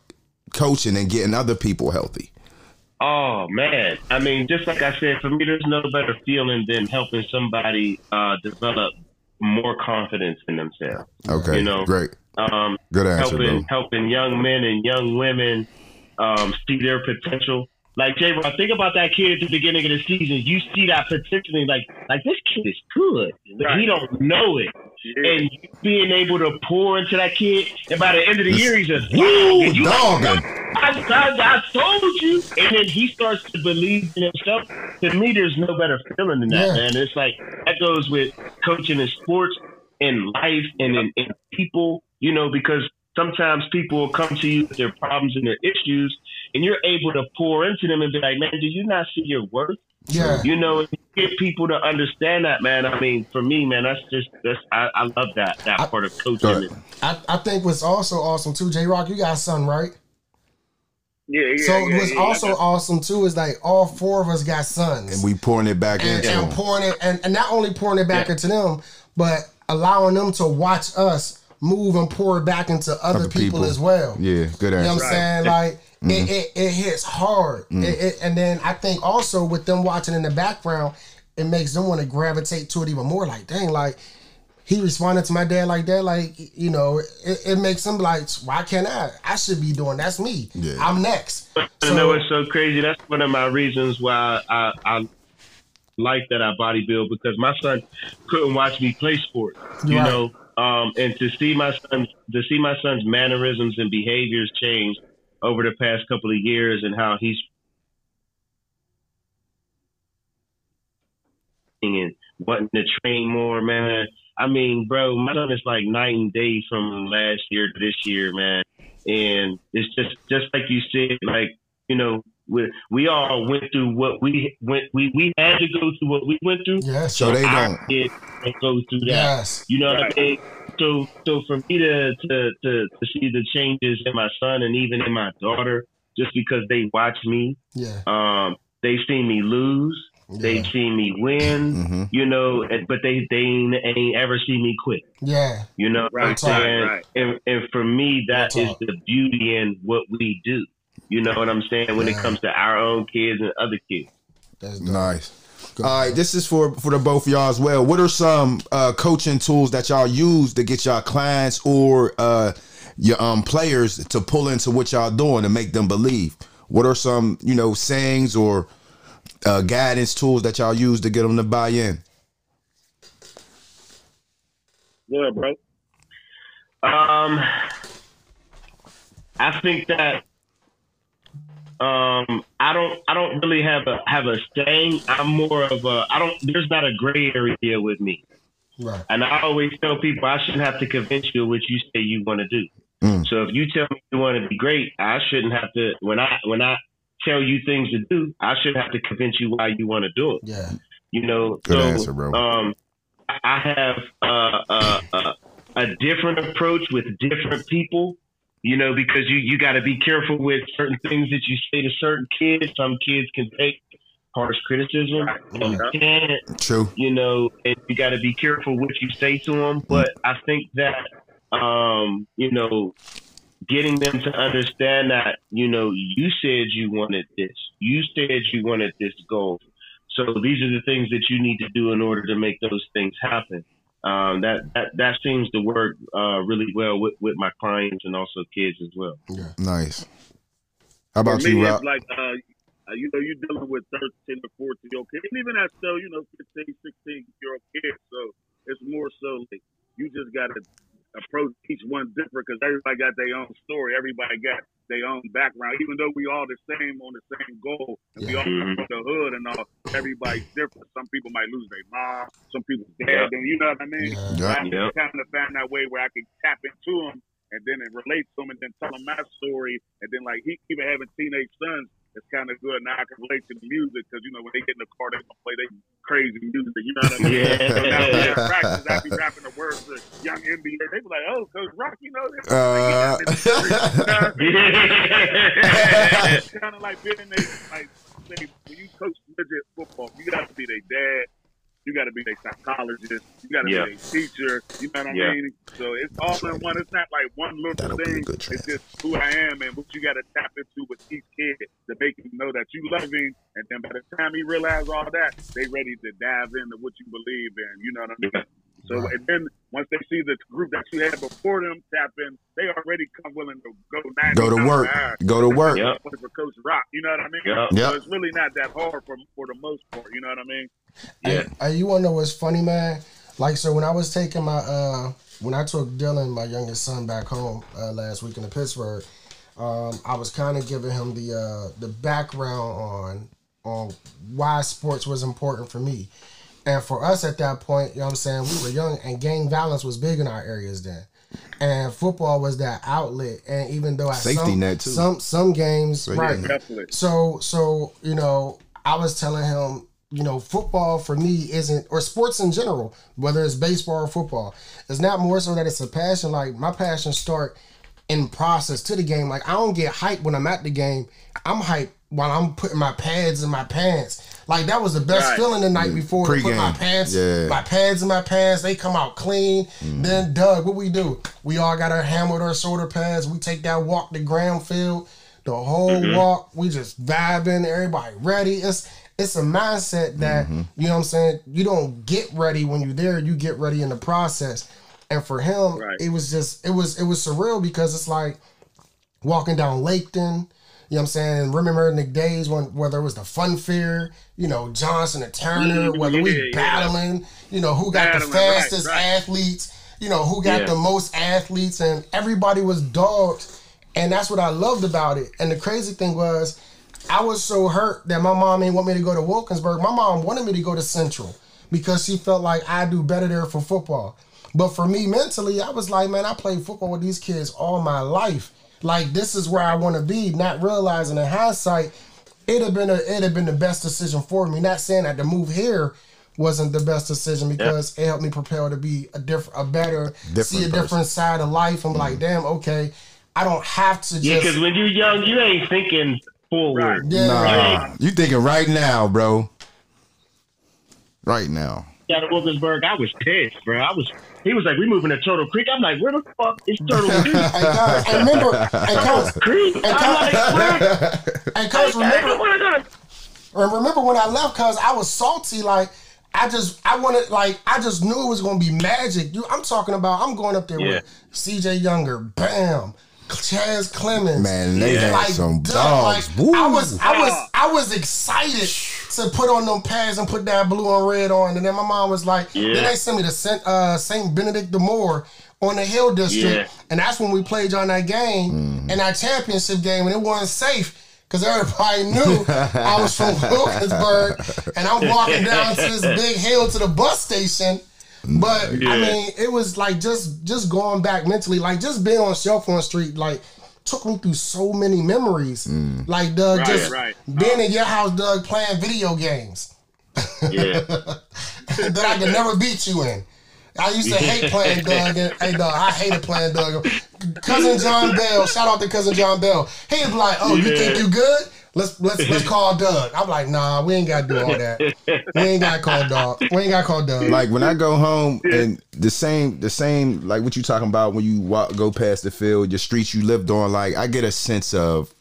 [SPEAKER 1] coaching and getting other people healthy.
[SPEAKER 3] Oh man, I mean, just like I said, for me, there's no better feeling than helping somebody uh, develop more confidence in themselves.
[SPEAKER 1] Okay,
[SPEAKER 3] You know,
[SPEAKER 1] great,
[SPEAKER 3] Um,
[SPEAKER 1] good answer, bro.
[SPEAKER 3] helping helping young men and young women um, see their potential. Like J. Rock, think about that kid at the beginning of the season. You see that potential, like like this kid is good, but he don't know it.
[SPEAKER 4] Yeah.
[SPEAKER 3] And you being able to pour into that kid, and by the end of the year, he's just wow,
[SPEAKER 1] Woo,
[SPEAKER 3] did you
[SPEAKER 1] dogging.
[SPEAKER 3] I, I, I told you. And then he starts to believe in himself. To me, there's no better feeling than that,
[SPEAKER 2] Yeah.
[SPEAKER 3] man. It's like that goes with coaching in sports, in life, and in, in people, you know, because sometimes people will come to you with their problems and their issues, and you're able to pour into them and be like, man, do you not see your worth?
[SPEAKER 2] yeah.
[SPEAKER 3] You know, get people to understand that, man. I mean, for me, man, that's just, that's, I, I love that, that
[SPEAKER 2] I-
[SPEAKER 3] part of coaching.
[SPEAKER 2] I, I think what's also awesome too, J Rock, you got a son, right?
[SPEAKER 4] yeah, yeah.
[SPEAKER 2] so
[SPEAKER 4] yeah,
[SPEAKER 2] what's
[SPEAKER 4] yeah,
[SPEAKER 2] also
[SPEAKER 4] yeah.
[SPEAKER 2] awesome too is like all four of us got sons.
[SPEAKER 1] And we pouring it back
[SPEAKER 2] and,
[SPEAKER 1] into
[SPEAKER 2] and
[SPEAKER 1] them.
[SPEAKER 2] pouring it and, and not only pouring it back
[SPEAKER 3] Yeah.
[SPEAKER 2] into them, but allowing them to watch us move and pour it back into other,
[SPEAKER 1] Other
[SPEAKER 2] people,
[SPEAKER 1] people.
[SPEAKER 2] as well.
[SPEAKER 1] Yeah, good
[SPEAKER 2] You know
[SPEAKER 1] answer.
[SPEAKER 2] what I'm saying? Like it, it, it hits hard.
[SPEAKER 1] Mm.
[SPEAKER 2] It, it, and then I think also with them watching in the background, it makes them want to gravitate to it even more. Like, dang, like he responded to my dad like that. Like, you know, it, it makes them like, why can't I? I should be doing. That's me.
[SPEAKER 1] Yeah.
[SPEAKER 2] I'm next.
[SPEAKER 3] I know it's so crazy. That's one of my reasons why I, I like that I bodybuild because my son couldn't watch me play sport. You
[SPEAKER 2] Right.
[SPEAKER 3] know, um, and to see my son to see my son's mannerisms and behaviors change over the past couple of years and how he's and wanting to train more, man. I mean, bro, my son is like night and day from last year to this year, man. And it's just just like you said, like you know, we we all went through what we went. We we had to go through what we went through.
[SPEAKER 2] Yes.
[SPEAKER 1] So they don't.
[SPEAKER 3] kids don't go through that.
[SPEAKER 2] Yes.
[SPEAKER 3] You know
[SPEAKER 4] Right.
[SPEAKER 3] what I mean? So so for me to, to to to see the changes in my son and even in my daughter, just because they watch me,
[SPEAKER 2] Yeah.
[SPEAKER 3] um, they've seen me lose, they've seen me win,
[SPEAKER 1] hmm
[SPEAKER 3] you know, but they they ain't, ain't ever seen me quit.
[SPEAKER 2] Yeah.
[SPEAKER 3] You know what I'm
[SPEAKER 4] Right,
[SPEAKER 3] saying?
[SPEAKER 4] right, right.
[SPEAKER 3] And and for me, that
[SPEAKER 2] Real
[SPEAKER 3] is
[SPEAKER 2] talk.
[SPEAKER 3] the beauty in what we do. You know what I'm saying? When it comes to our own kids and other kids.
[SPEAKER 2] That's dope.
[SPEAKER 1] Nice. All right, this is for for the both of y'all as well. What are some uh, coaching tools that y'all use to get y'all clients or uh, your um players to pull into what y'all doing to make them believe? What are some you know sayings or uh, guidance tools that y'all use to get them to buy in?
[SPEAKER 4] Yeah, bro.
[SPEAKER 3] Um, I think that um, I don't I don't really have a have a saying. I'm more of a I don't. There's not a gray area with me,
[SPEAKER 2] Right.
[SPEAKER 3] and I always tell people I shouldn't have to convince you of what you say you want to do.
[SPEAKER 1] Mm.
[SPEAKER 3] So if you tell me you want to be great, I shouldn't have to. When I when I tell you things to do, I shouldn't have to convince you why you want to do it.
[SPEAKER 2] Yeah.
[SPEAKER 3] You know,
[SPEAKER 1] Good
[SPEAKER 3] so
[SPEAKER 1] answer, bro.
[SPEAKER 3] um, I have uh, uh, uh, a different approach with different people. You know, because you you got to be careful with certain things that you say to certain kids. Some kids can take harsh criticism. Some can't.
[SPEAKER 1] True.
[SPEAKER 3] You know, and you got to be careful what you say to them. But I think that um, you know, getting them to understand that you know you said you wanted this, you said you wanted this goal. So these are the things that you need to do in order to make those things happen. Um, that, that that seems to work uh, really well with, with my clients and also kids as well.
[SPEAKER 1] Nice. How about
[SPEAKER 4] For me,
[SPEAKER 1] you, Rob?
[SPEAKER 4] like, uh, uh, you know, you're dealing with 13 to 14 year old kids, and even at still, you know, 15, 16 year old kids. So it's more so like you just got to approach each one different because everybody got their own story. Everybody got their own background. Even though we all the same on the same goal, and we all come from the hood and all, everybody's different. Some people might lose their mom, some people dead, and you know what I mean?
[SPEAKER 2] Yeah.
[SPEAKER 1] Yeah.
[SPEAKER 4] I kind of found that way where I can tap into them and then it relates to them and then tell them my story. And then, like, he even having teenage sons, it's kind of good. Now I can relate to the music because, you know, when they get in the car, they gonna play they crazy music. You know what I mean?
[SPEAKER 3] Yeah.
[SPEAKER 4] So now when in practice, I be rapping the words to young NBA. They be like, oh, Coach Rock, you know this?
[SPEAKER 1] Uh,
[SPEAKER 4] it's kind of like being they, like, say, when you coach midget football, you got to be their dad. You got to be a psychologist. You got to
[SPEAKER 3] Yeah.
[SPEAKER 4] be a teacher. You know what I
[SPEAKER 3] Yeah.
[SPEAKER 4] mean? So it's all in one. It's not like one little
[SPEAKER 1] That'll
[SPEAKER 4] thing. It's just who I am and what you got to tap into with each kid to make him know that you love him. And then by the time he realize all that, they ready to dive into what you believe in. You know what I mean? So
[SPEAKER 2] Right.
[SPEAKER 4] and then once they see the group that you had before them tap in, they already come willing to go 90
[SPEAKER 1] Go to work.
[SPEAKER 4] an.
[SPEAKER 1] Go to work.
[SPEAKER 3] Yep.
[SPEAKER 4] For Coach Rock, you know what I mean?
[SPEAKER 3] Yep.
[SPEAKER 1] Yep.
[SPEAKER 4] So it's really not that hard for for the most part. You know what I mean?
[SPEAKER 3] Yeah.
[SPEAKER 2] Hey, hey, you wanna know what's funny, man? Like, so when I was taking my uh, when I took Dylan, my youngest son, back home uh, last week in Pittsburgh, um, I was kind of giving him the uh, the background on on why sports was important for me. And for us at that point, you know what I'm saying, we were young and gang violence was big in our areas then. And football was that outlet. And even though at
[SPEAKER 1] Safety
[SPEAKER 2] some,
[SPEAKER 1] net, too.
[SPEAKER 2] some some games,
[SPEAKER 1] Safety
[SPEAKER 2] right?
[SPEAKER 1] net.
[SPEAKER 4] Definitely.
[SPEAKER 2] So so you know, I was telling him, you know, football for me isn't or sports in general, whether it's baseball or football, it's not more so that it's a passion. Like my passion start in process to the game. Like I don't get hyped when I'm at the game. I'm hyped while I'm putting my pads in my pants. Like that was the best
[SPEAKER 4] Right.
[SPEAKER 2] feeling the night before. to put my pants,
[SPEAKER 1] Yeah.
[SPEAKER 2] my pads in my pants. They come out clean. Mm. Then Doug, what we do? We all got our hammer with our shoulder pads. We take that walk to ground field. The whole mm-hmm. walk, we just vibing. Everybody ready. It's it's a mindset that mm-hmm. you know what I'm saying. You don't get ready when you're there. You get ready in the process. And for him,
[SPEAKER 4] Right.
[SPEAKER 2] it was just it was it was surreal because it's like walking down Laketon. You know what I'm saying? Remembering the days when whether it was the fun fair, you know, Johnson and Turner,
[SPEAKER 4] Mm,
[SPEAKER 2] whether
[SPEAKER 4] yeah,
[SPEAKER 2] we
[SPEAKER 4] yeah.
[SPEAKER 2] battling, you know, who got the
[SPEAKER 4] Battling, right,
[SPEAKER 2] fastest
[SPEAKER 4] right.
[SPEAKER 2] athletes, you know, who got
[SPEAKER 3] Yeah.
[SPEAKER 2] the most athletes, and everybody was dogged. And that's what I loved about it. And the crazy thing was, I was so hurt that my mom didn't want me to go to Wilkinsburg. My mom wanted me to go to Central because she felt like I do better there for football. But for me mentally, I was like, man, I played football with these kids all my life. Like this is where I want to be. Not realizing in hindsight, it'd have been a it'd have been the best decision for me. Not saying that the move here wasn't the best decision because it helped me prepare to be a different, a better,
[SPEAKER 1] Different
[SPEAKER 2] see a
[SPEAKER 1] person.
[SPEAKER 2] different side of life. I'm like, mm-hmm. damn, okay, I don't have to
[SPEAKER 3] Yeah,
[SPEAKER 2] just
[SPEAKER 3] because when you're young, you ain't thinking forward.
[SPEAKER 2] yeah.
[SPEAKER 1] Nah, you thinking right now, bro. Right now.
[SPEAKER 3] Out of Wilkinsburg, I was pissed, bro. I was. He was like, "We moving to Turtle Creek." I'm like, "Where the fuck is Turtle Creek?"
[SPEAKER 2] And, guys, and remember, and coach,
[SPEAKER 3] Creek. I'm like, "Where?"
[SPEAKER 2] and coach,
[SPEAKER 3] Remember,
[SPEAKER 2] remember,
[SPEAKER 3] I got?
[SPEAKER 2] And remember when I left, cause I was salty. Like I just, I wanted, like I just knew it was gonna be magic. You, I'm talking about. I'm going up there
[SPEAKER 3] Yeah.
[SPEAKER 2] with C.J. Younger, Bam, Chaz Clemens.
[SPEAKER 1] Man, they
[SPEAKER 3] Yeah.
[SPEAKER 1] had
[SPEAKER 2] like
[SPEAKER 1] some
[SPEAKER 2] duh,
[SPEAKER 1] dogs.
[SPEAKER 2] like, I was, I was, I was excited to put on them pads and put that blue and red on. And then my mom was like,
[SPEAKER 3] Yeah.
[SPEAKER 2] then they sent me to Saint, uh, Saint Benedict the Moor on the Hill District,
[SPEAKER 3] Yeah.
[SPEAKER 2] and that's when we played on that game in that championship game, and it wasn't safe. Cause everybody knew I was from Wilkinsburg, and I'm walking down to this big hill to the bus station. But I mean, it was like just just going back mentally, like just being on Shelford Street, like took me through so many memories. Mm. Like Doug,
[SPEAKER 4] Right,
[SPEAKER 2] just
[SPEAKER 4] right.
[SPEAKER 2] being in your house, Doug, playing video games
[SPEAKER 3] Yeah.
[SPEAKER 2] that I could never beat you in. I used to hate playing Doug. And, hey, Doug, I hated playing Doug. Cousin John Bell, shout out to cousin John Bell. He'd be like, "Oh, you think you good? Let's let's let's call Doug." I'm like, "Nah, we ain't gotta do all that. We ain't gotta call Doug. We ain't gotta call Doug."
[SPEAKER 1] like when I go home and the same the same like what you talking about when you walk go past the field, your streets you lived on, like I get a sense of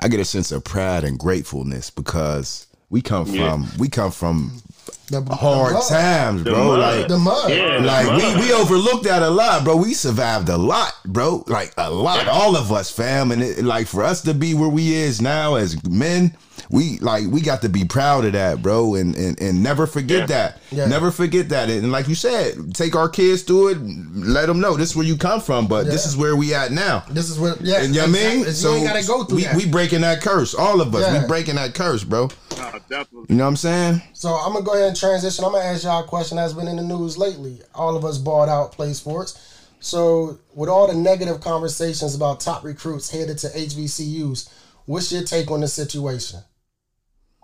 [SPEAKER 1] I get a sense of pride and gratefulness because we come from
[SPEAKER 3] Yeah.
[SPEAKER 1] we come from
[SPEAKER 2] the, the
[SPEAKER 1] hard
[SPEAKER 2] mud.
[SPEAKER 1] times, bro.
[SPEAKER 3] mud.
[SPEAKER 1] Like
[SPEAKER 2] The mud.
[SPEAKER 3] Yeah.
[SPEAKER 1] like
[SPEAKER 3] mud.
[SPEAKER 1] we, we overlooked that a lot, bro. We survived a lot, bro. Like a lot, all of us, fam. And it, like for us to be where we is now as men, we like we got to be proud of that, bro, and and, and never forget
[SPEAKER 3] Yeah.
[SPEAKER 1] that.
[SPEAKER 2] Yeah.
[SPEAKER 1] Never forget that. And like you said, take our kids through it. Let them know this is where you come from, but this is where we at now.
[SPEAKER 2] This is what, yeah.
[SPEAKER 1] And you know what I mean?
[SPEAKER 2] exactly. you ain't gotta go through
[SPEAKER 1] we,
[SPEAKER 2] that.
[SPEAKER 1] we breaking that curse. All of us,
[SPEAKER 2] Yeah.
[SPEAKER 1] we breaking that curse, bro.
[SPEAKER 4] No, definitely.
[SPEAKER 1] You know what I'm saying?
[SPEAKER 2] So I'm gonna go ahead and transition. I'm gonna ask y'all a question that's been in the news lately. All of us bought out play sports. So with all the negative conversations about top recruits headed to HBCUs, what's your take on the situation?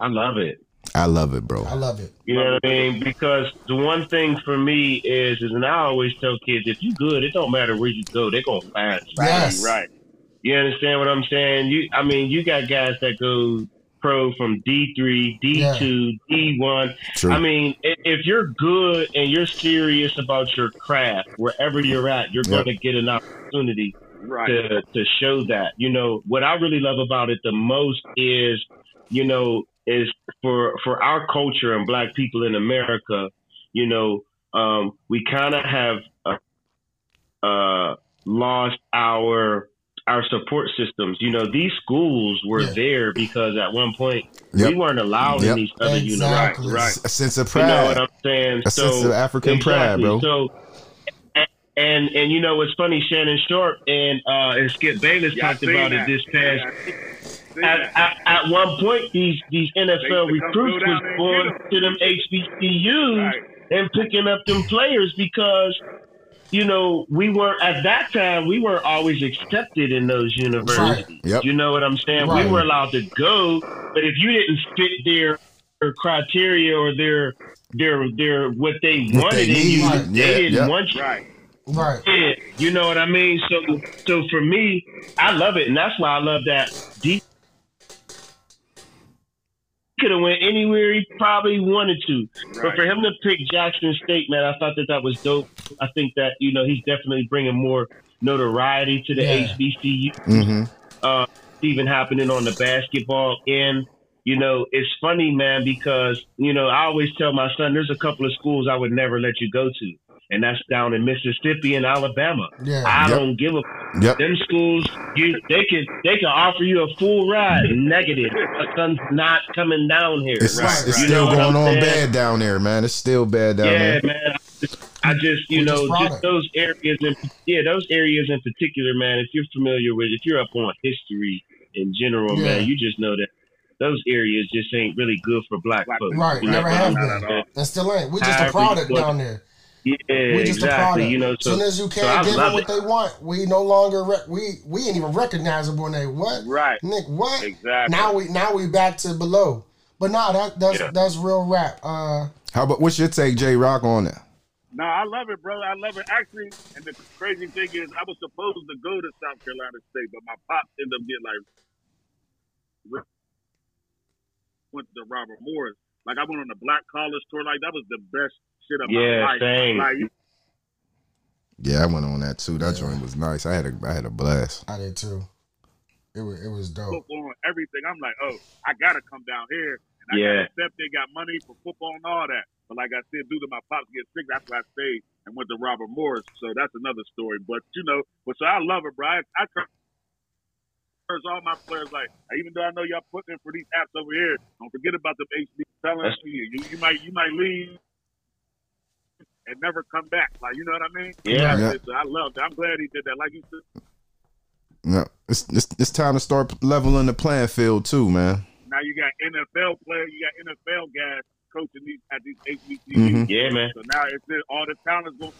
[SPEAKER 3] I love it.
[SPEAKER 1] I love it, bro.
[SPEAKER 2] I love it.
[SPEAKER 3] You know what I mean? Because the one thing for me is, is and I always tell kids, if you good, it don't matter where you go, they're gonna find you.
[SPEAKER 2] Yes.
[SPEAKER 4] Right.
[SPEAKER 3] You understand what I'm saying? You, I mean, you got guys that go pro from D3, D2, D1.
[SPEAKER 1] True.
[SPEAKER 3] I mean, i- if you're good and you're serious about your craft, wherever you're at, you're
[SPEAKER 1] Yep.
[SPEAKER 3] going to get an opportunity
[SPEAKER 4] Right.
[SPEAKER 3] to to show that. You know, what I really love about it the most is, you know, is for for our culture and black people in America, you know, um, we kind of have uh, uh, lost our our support systems. You know, these schools were
[SPEAKER 2] Yeah.
[SPEAKER 3] there because at one point
[SPEAKER 1] Yep.
[SPEAKER 3] we weren't allowed
[SPEAKER 1] Yep.
[SPEAKER 3] in these other
[SPEAKER 2] Exactly.
[SPEAKER 3] universities.
[SPEAKER 4] Right.
[SPEAKER 1] A sense of
[SPEAKER 3] You know
[SPEAKER 1] pride.
[SPEAKER 3] what I'm saying?
[SPEAKER 1] A sense of African pride, bro.
[SPEAKER 3] So, and, and and you know what's funny? Shannon Sharpe and uh, and Skip Bayless
[SPEAKER 4] Yeah,
[SPEAKER 3] talked about
[SPEAKER 4] that.
[SPEAKER 3] it this past.
[SPEAKER 4] I seen
[SPEAKER 3] At, at, at one point, these these NFL
[SPEAKER 4] They used
[SPEAKER 3] recruits
[SPEAKER 4] go
[SPEAKER 3] was
[SPEAKER 4] down there and
[SPEAKER 3] going to them HBCUs
[SPEAKER 4] Right.
[SPEAKER 3] and picking up them players because you know we weren't at that time we weren't always accepted in those universities.
[SPEAKER 1] Yep.
[SPEAKER 3] You know what I'm saying?
[SPEAKER 2] Right.
[SPEAKER 3] We were allowed to go, but if you didn't fit their, their criteria or their their their what they
[SPEAKER 1] What
[SPEAKER 3] wanted
[SPEAKER 1] they
[SPEAKER 3] in you,
[SPEAKER 1] need.
[SPEAKER 3] they
[SPEAKER 1] Yeah,
[SPEAKER 3] didn't
[SPEAKER 1] yep.
[SPEAKER 3] want you.
[SPEAKER 4] Right.
[SPEAKER 2] Right.
[SPEAKER 3] Yeah, you know what I mean. So, so for me, I love it, and that's why I love that. D could have went anywhere he probably wanted to, but for him to pick Jackson State, man, I thought that that was dope. I think that you know he's definitely bringing more notoriety to the
[SPEAKER 2] Yeah.
[SPEAKER 3] HBCU.
[SPEAKER 1] hmm
[SPEAKER 3] Uh, even happening on the basketball end. You know, it's funny, man, because you know I always tell my son there's a couple of schools I would never let you go to, and that's down in Mississippi and Alabama.
[SPEAKER 2] Yeah.
[SPEAKER 3] I
[SPEAKER 1] Yep.
[SPEAKER 3] don't give a
[SPEAKER 1] Yep.
[SPEAKER 3] them schools. You they can they can offer you a full ride. Mm-hmm. Negative. My son's not coming down here.
[SPEAKER 1] It's,
[SPEAKER 2] Right,
[SPEAKER 1] it's
[SPEAKER 2] right.
[SPEAKER 1] still
[SPEAKER 3] You know
[SPEAKER 1] going on
[SPEAKER 3] saying?
[SPEAKER 1] bad down there, man. It's still bad down
[SPEAKER 3] yeah,
[SPEAKER 1] there.
[SPEAKER 3] man. I just, I just you
[SPEAKER 2] Which is
[SPEAKER 3] know
[SPEAKER 2] product.
[SPEAKER 3] just those areas in yeah those areas in particular, man. If you're familiar with if you're up on history in general,
[SPEAKER 2] Yeah.
[SPEAKER 3] man, you just know that those areas just ain't really good for black
[SPEAKER 4] Black
[SPEAKER 3] folks.
[SPEAKER 2] Right,
[SPEAKER 3] You know
[SPEAKER 2] never
[SPEAKER 3] what
[SPEAKER 2] have been.
[SPEAKER 3] saying?
[SPEAKER 2] And still ain't. We're just a product down there.
[SPEAKER 3] Yeah,
[SPEAKER 2] We're just a
[SPEAKER 3] exactly.
[SPEAKER 2] product.
[SPEAKER 3] You know, so
[SPEAKER 2] soon as you can't give them
[SPEAKER 3] love
[SPEAKER 2] what
[SPEAKER 3] it.
[SPEAKER 2] they want, we no longer rec- we we ain't even recognizable. And they what?
[SPEAKER 4] Right.
[SPEAKER 2] Nick, what?
[SPEAKER 4] Exactly.
[SPEAKER 2] Now we now we back to below. But nah, that that's
[SPEAKER 3] Yeah.
[SPEAKER 2] that's real rap. Uh,
[SPEAKER 1] How about what's your take, J Rock, on it?
[SPEAKER 4] No, I love it, bro. I love it. Actually, and the crazy thing is, I was supposed to go to South Carolina State, but my pops ended up getting like went to Robert Morris. Like I went on the Black College tour. Like that was the best shit of
[SPEAKER 3] Yeah,
[SPEAKER 4] my life.
[SPEAKER 3] same.
[SPEAKER 4] Like
[SPEAKER 1] Yeah, I went on that too. That
[SPEAKER 2] Yeah.
[SPEAKER 1] joint was nice. I had a I had a blast.
[SPEAKER 2] I did too. It was it was dope.
[SPEAKER 4] football and everything. I'm like, oh, I gotta come down here. And I
[SPEAKER 3] Yeah.
[SPEAKER 4] got accept they got money for football and all that. But like I said, due to my pops get sick, that's why I stayed and went to Robert Morris. So that's another story. But you know, but so I love it, bro. I, I try all my players, like even though I know y'all putting in for these apps over here, don't forget about the HB telling
[SPEAKER 3] That's-
[SPEAKER 4] you, you you might you might leave and never come back. Like you know what I mean?
[SPEAKER 3] Yeah.
[SPEAKER 1] Yeah.
[SPEAKER 4] So I love that. I'm glad he did that. Like you said,
[SPEAKER 1] Yeah, it's, it's it's time to start leveling the playing field too, man.
[SPEAKER 4] now you got NFL players, you got NFL guys coaching these at these HBCUs.
[SPEAKER 1] Mhm.
[SPEAKER 3] Yeah, man.
[SPEAKER 4] So now it's all the talent's going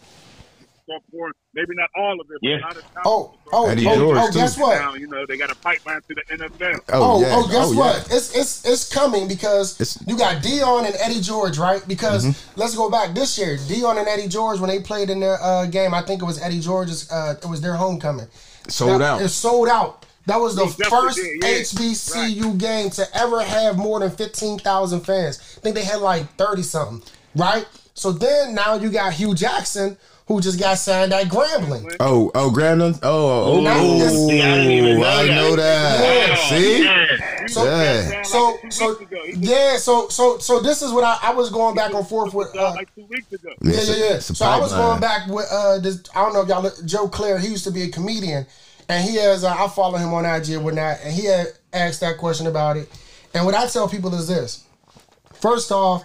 [SPEAKER 4] to start. Maybe not all of it,
[SPEAKER 3] Yeah.
[SPEAKER 4] but a lot of talent.
[SPEAKER 2] Oh, oh,
[SPEAKER 1] Eddie
[SPEAKER 2] oh,
[SPEAKER 1] George,
[SPEAKER 2] oh,
[SPEAKER 1] too.
[SPEAKER 2] guess what?
[SPEAKER 4] Now, you know, they got a pipeline to the NFL.
[SPEAKER 2] Oh,
[SPEAKER 1] yeah.
[SPEAKER 2] oh, guess
[SPEAKER 1] yeah.
[SPEAKER 2] what? It's it's it's coming because
[SPEAKER 1] It's-
[SPEAKER 2] you got Deion and Eddie George, right? Because
[SPEAKER 1] Mm-hmm.
[SPEAKER 2] let's go back this year. Deion and Eddie George when they played in their uh, game, I think it was Eddie George's. Uh, it was their homecoming.
[SPEAKER 1] Sold
[SPEAKER 2] That-
[SPEAKER 1] out.
[SPEAKER 2] It's sold out. That was the first
[SPEAKER 4] did, yeah.
[SPEAKER 2] HBCU game to ever have more than fifteen thousand fans. I think they had like thirty something, right? So then now you got Hue Jackson who just got signed at Grambling.
[SPEAKER 1] Oh, oh, Grambling. Oh, oh,
[SPEAKER 2] Now
[SPEAKER 1] oh,
[SPEAKER 2] it's-
[SPEAKER 3] See, I didn't know
[SPEAKER 1] I
[SPEAKER 3] that.
[SPEAKER 1] know that.
[SPEAKER 2] Yeah.
[SPEAKER 1] See,
[SPEAKER 3] Yeah.
[SPEAKER 2] So-
[SPEAKER 1] Yeah.
[SPEAKER 2] So so yeah, so so so this is what I, I was going back and forth with. Uh,
[SPEAKER 4] like two weeks ago.
[SPEAKER 2] Yeah, yeah, yeah. So I was going back with uh this. I don't know if y'all look, Joe Clair. He used to be a comedian, and he has. Uh, I follow him on IG and whatnot, and he had asked that question about it. And what I tell people is this: first off,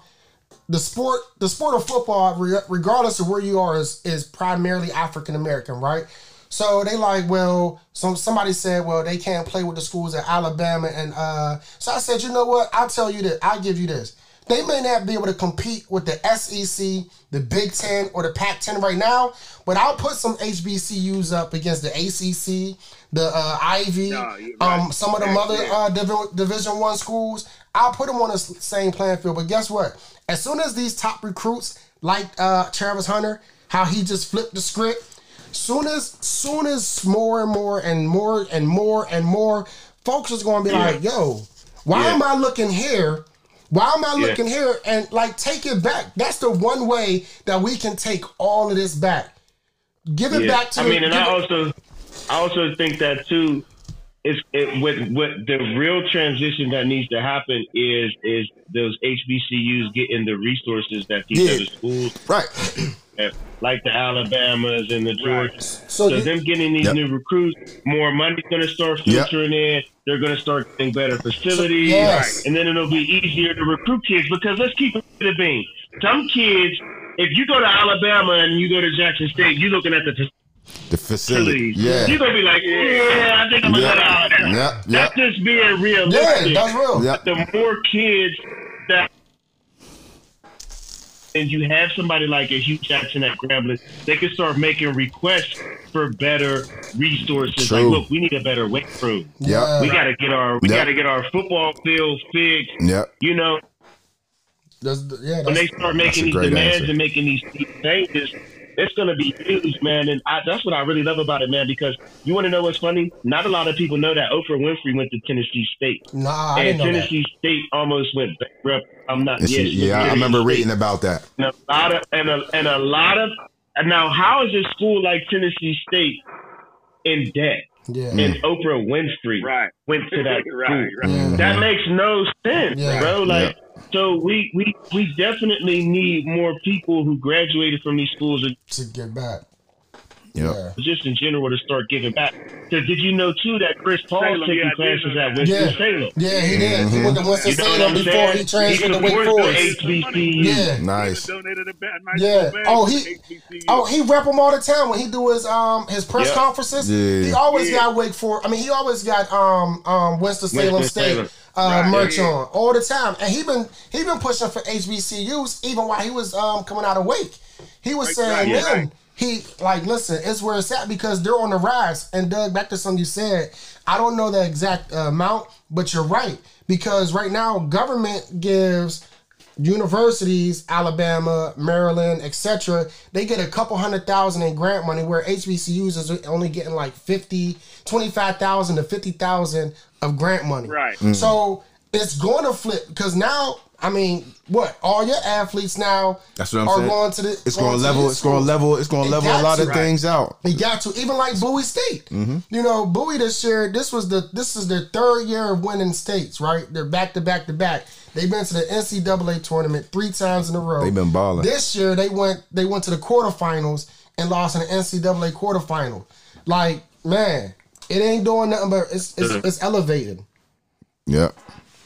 [SPEAKER 2] the sport, the sport of football, regardless of where you are, is is primarily African American, right? So they like, well, some somebody said, well, they can't play with the schools at Alabama, and uh, so I said, you know what? I'll tell you that. I'll give you this. They may not be able to compete with the SEC, the Big Ten, or the Pac-10 right now, but I'll put some HBCUs up against the ACC, the uh, Ivy,
[SPEAKER 4] Yeah, you're
[SPEAKER 2] um, some of
[SPEAKER 4] the
[SPEAKER 2] other uh, Divi- Division One schools. I'll put them on the same playing field. But guess what? As soon as these top recruits, like uh, Travis Hunter, how he just flipped the script, soon as soon as more and more and more and more and more folks is going to be like, yo, why
[SPEAKER 3] Yeah.
[SPEAKER 2] am I looking here? Why am I
[SPEAKER 3] Yeah.
[SPEAKER 2] looking here and like take it back? That's the one way that we can take all of this back. Give it
[SPEAKER 3] Yeah.
[SPEAKER 2] back to
[SPEAKER 3] I mean, and I also, I also think that too. Is it, what what the real transition that needs to happen is is those HBCUs getting the resources that these
[SPEAKER 1] Yeah.
[SPEAKER 3] other schools,
[SPEAKER 1] right.
[SPEAKER 3] have, like the Alabamas and the Georgias.
[SPEAKER 2] so
[SPEAKER 3] So
[SPEAKER 2] you-
[SPEAKER 3] them getting these
[SPEAKER 1] Yep.
[SPEAKER 3] new recruits, more money's going to start
[SPEAKER 1] Yep.
[SPEAKER 3] filtering in. They're going to start getting better facilities,
[SPEAKER 2] Yes.
[SPEAKER 3] and then it'll be easier to recruit kids. Because let's keep it a being. Some kids, if you go to Alabama and you go to Jackson State, you're looking at the
[SPEAKER 1] The facility. Yeah.
[SPEAKER 3] You're gonna be like, yeah, I think I'm gonna
[SPEAKER 1] Yeah.
[SPEAKER 3] go to Alabama.
[SPEAKER 1] Yeah. Yeah.
[SPEAKER 3] That's just being
[SPEAKER 2] yeah, that's real.
[SPEAKER 1] Yeah.
[SPEAKER 3] The more kids that and you have somebody like a Hue Jackson at Grambling, they can start making requests for better resources.
[SPEAKER 1] True.
[SPEAKER 3] Like, look, we need a better weight room.
[SPEAKER 1] Yep.
[SPEAKER 3] We gotta get our we
[SPEAKER 1] Yeah.
[SPEAKER 3] gotta get our football field fixed.
[SPEAKER 1] Yep.
[SPEAKER 3] You know,
[SPEAKER 2] That's, yeah,
[SPEAKER 3] when they start making these demands
[SPEAKER 1] answer.
[SPEAKER 3] and making these these changes, it's going to be huge, man. And I, that's what I really love about it, man. Because you want to know what's funny? Not a lot of people know that Oprah Winfrey went to Tennessee State,
[SPEAKER 2] nah, I
[SPEAKER 3] and
[SPEAKER 2] didn't know that.
[SPEAKER 3] Tennessee State almost went bankrupt. I'm not. Yes,
[SPEAKER 1] yeah, I remember
[SPEAKER 3] State.
[SPEAKER 1] reading about that.
[SPEAKER 3] And a lot of and a, and a lot of and now how is a school like Tennessee State in debt?
[SPEAKER 2] Yeah.
[SPEAKER 1] Mm.
[SPEAKER 3] And Oprah Winfrey
[SPEAKER 4] Right.
[SPEAKER 3] went to that
[SPEAKER 4] right,
[SPEAKER 3] school.
[SPEAKER 4] right.
[SPEAKER 2] Yeah.
[SPEAKER 3] That makes no sense,
[SPEAKER 2] Yeah.
[SPEAKER 3] bro. Like, so we, we we definitely need more people who graduated from these schools, or
[SPEAKER 2] to get back. Yeah.
[SPEAKER 3] just in general, to start giving back. Because did you know too that Chris Paul's
[SPEAKER 4] Salem,
[SPEAKER 3] taking
[SPEAKER 4] yeah,
[SPEAKER 3] classes at
[SPEAKER 4] that.
[SPEAKER 3] Winston
[SPEAKER 2] Yeah.
[SPEAKER 3] Salem?
[SPEAKER 2] Yeah, he did. He went to Winston
[SPEAKER 3] You know
[SPEAKER 2] Salem before
[SPEAKER 3] saying?
[SPEAKER 2] he transferred to Wake Forest.
[SPEAKER 3] HBCU.
[SPEAKER 2] Yeah.
[SPEAKER 1] Nice.
[SPEAKER 4] Donated a ba- a nice
[SPEAKER 2] Yeah. Oh, he.
[SPEAKER 4] HBCU.
[SPEAKER 2] Oh, he rep him all the time when he do his um his press
[SPEAKER 3] Yeah.
[SPEAKER 2] conferences.
[SPEAKER 1] Yeah.
[SPEAKER 2] He always
[SPEAKER 4] Yeah.
[SPEAKER 2] got Wake Forest. I mean, he always got um um Winston Salem State
[SPEAKER 3] Salem.
[SPEAKER 2] Uh,
[SPEAKER 4] Right.
[SPEAKER 2] merch
[SPEAKER 4] Yeah.
[SPEAKER 2] on all the time, and he been he been pushing for HBCUs even while he was um coming out of Wake. He was
[SPEAKER 4] Right,
[SPEAKER 2] saying
[SPEAKER 4] right, right.
[SPEAKER 2] he like listen, it's where it's at because they're on the rise. And Doug, back to something you said, I don't know the exact uh, amount, but you're right because right now government gives universities, Alabama, Maryland, etc., they get a couple hundred thousand in grant money where HBCUs is only getting like 50, 25,000 to 50,000 of grant money.
[SPEAKER 4] Right. Mm.
[SPEAKER 2] So it's going to flip because now, I mean, what? All your athletes now
[SPEAKER 1] That's what I'm
[SPEAKER 2] are
[SPEAKER 1] saying.
[SPEAKER 2] going to the
[SPEAKER 1] It's going to
[SPEAKER 2] to
[SPEAKER 1] level. It's going to level. It's going
[SPEAKER 2] It
[SPEAKER 1] to level a lot
[SPEAKER 2] to.
[SPEAKER 1] of things out.
[SPEAKER 2] He got to even like Bowie State. Mm-hmm. You know, Bowie this year. This was the this is their third year of winning states. Right, they're back to back to back. They've been to the NCAA tournament three times in a row.
[SPEAKER 1] They've been balling.
[SPEAKER 2] This year they went they went to the quarterfinals and lost in the NCAA quarterfinal. Like man, It ain't doing nothing, but it's it's, it's elevated.
[SPEAKER 1] Yeah.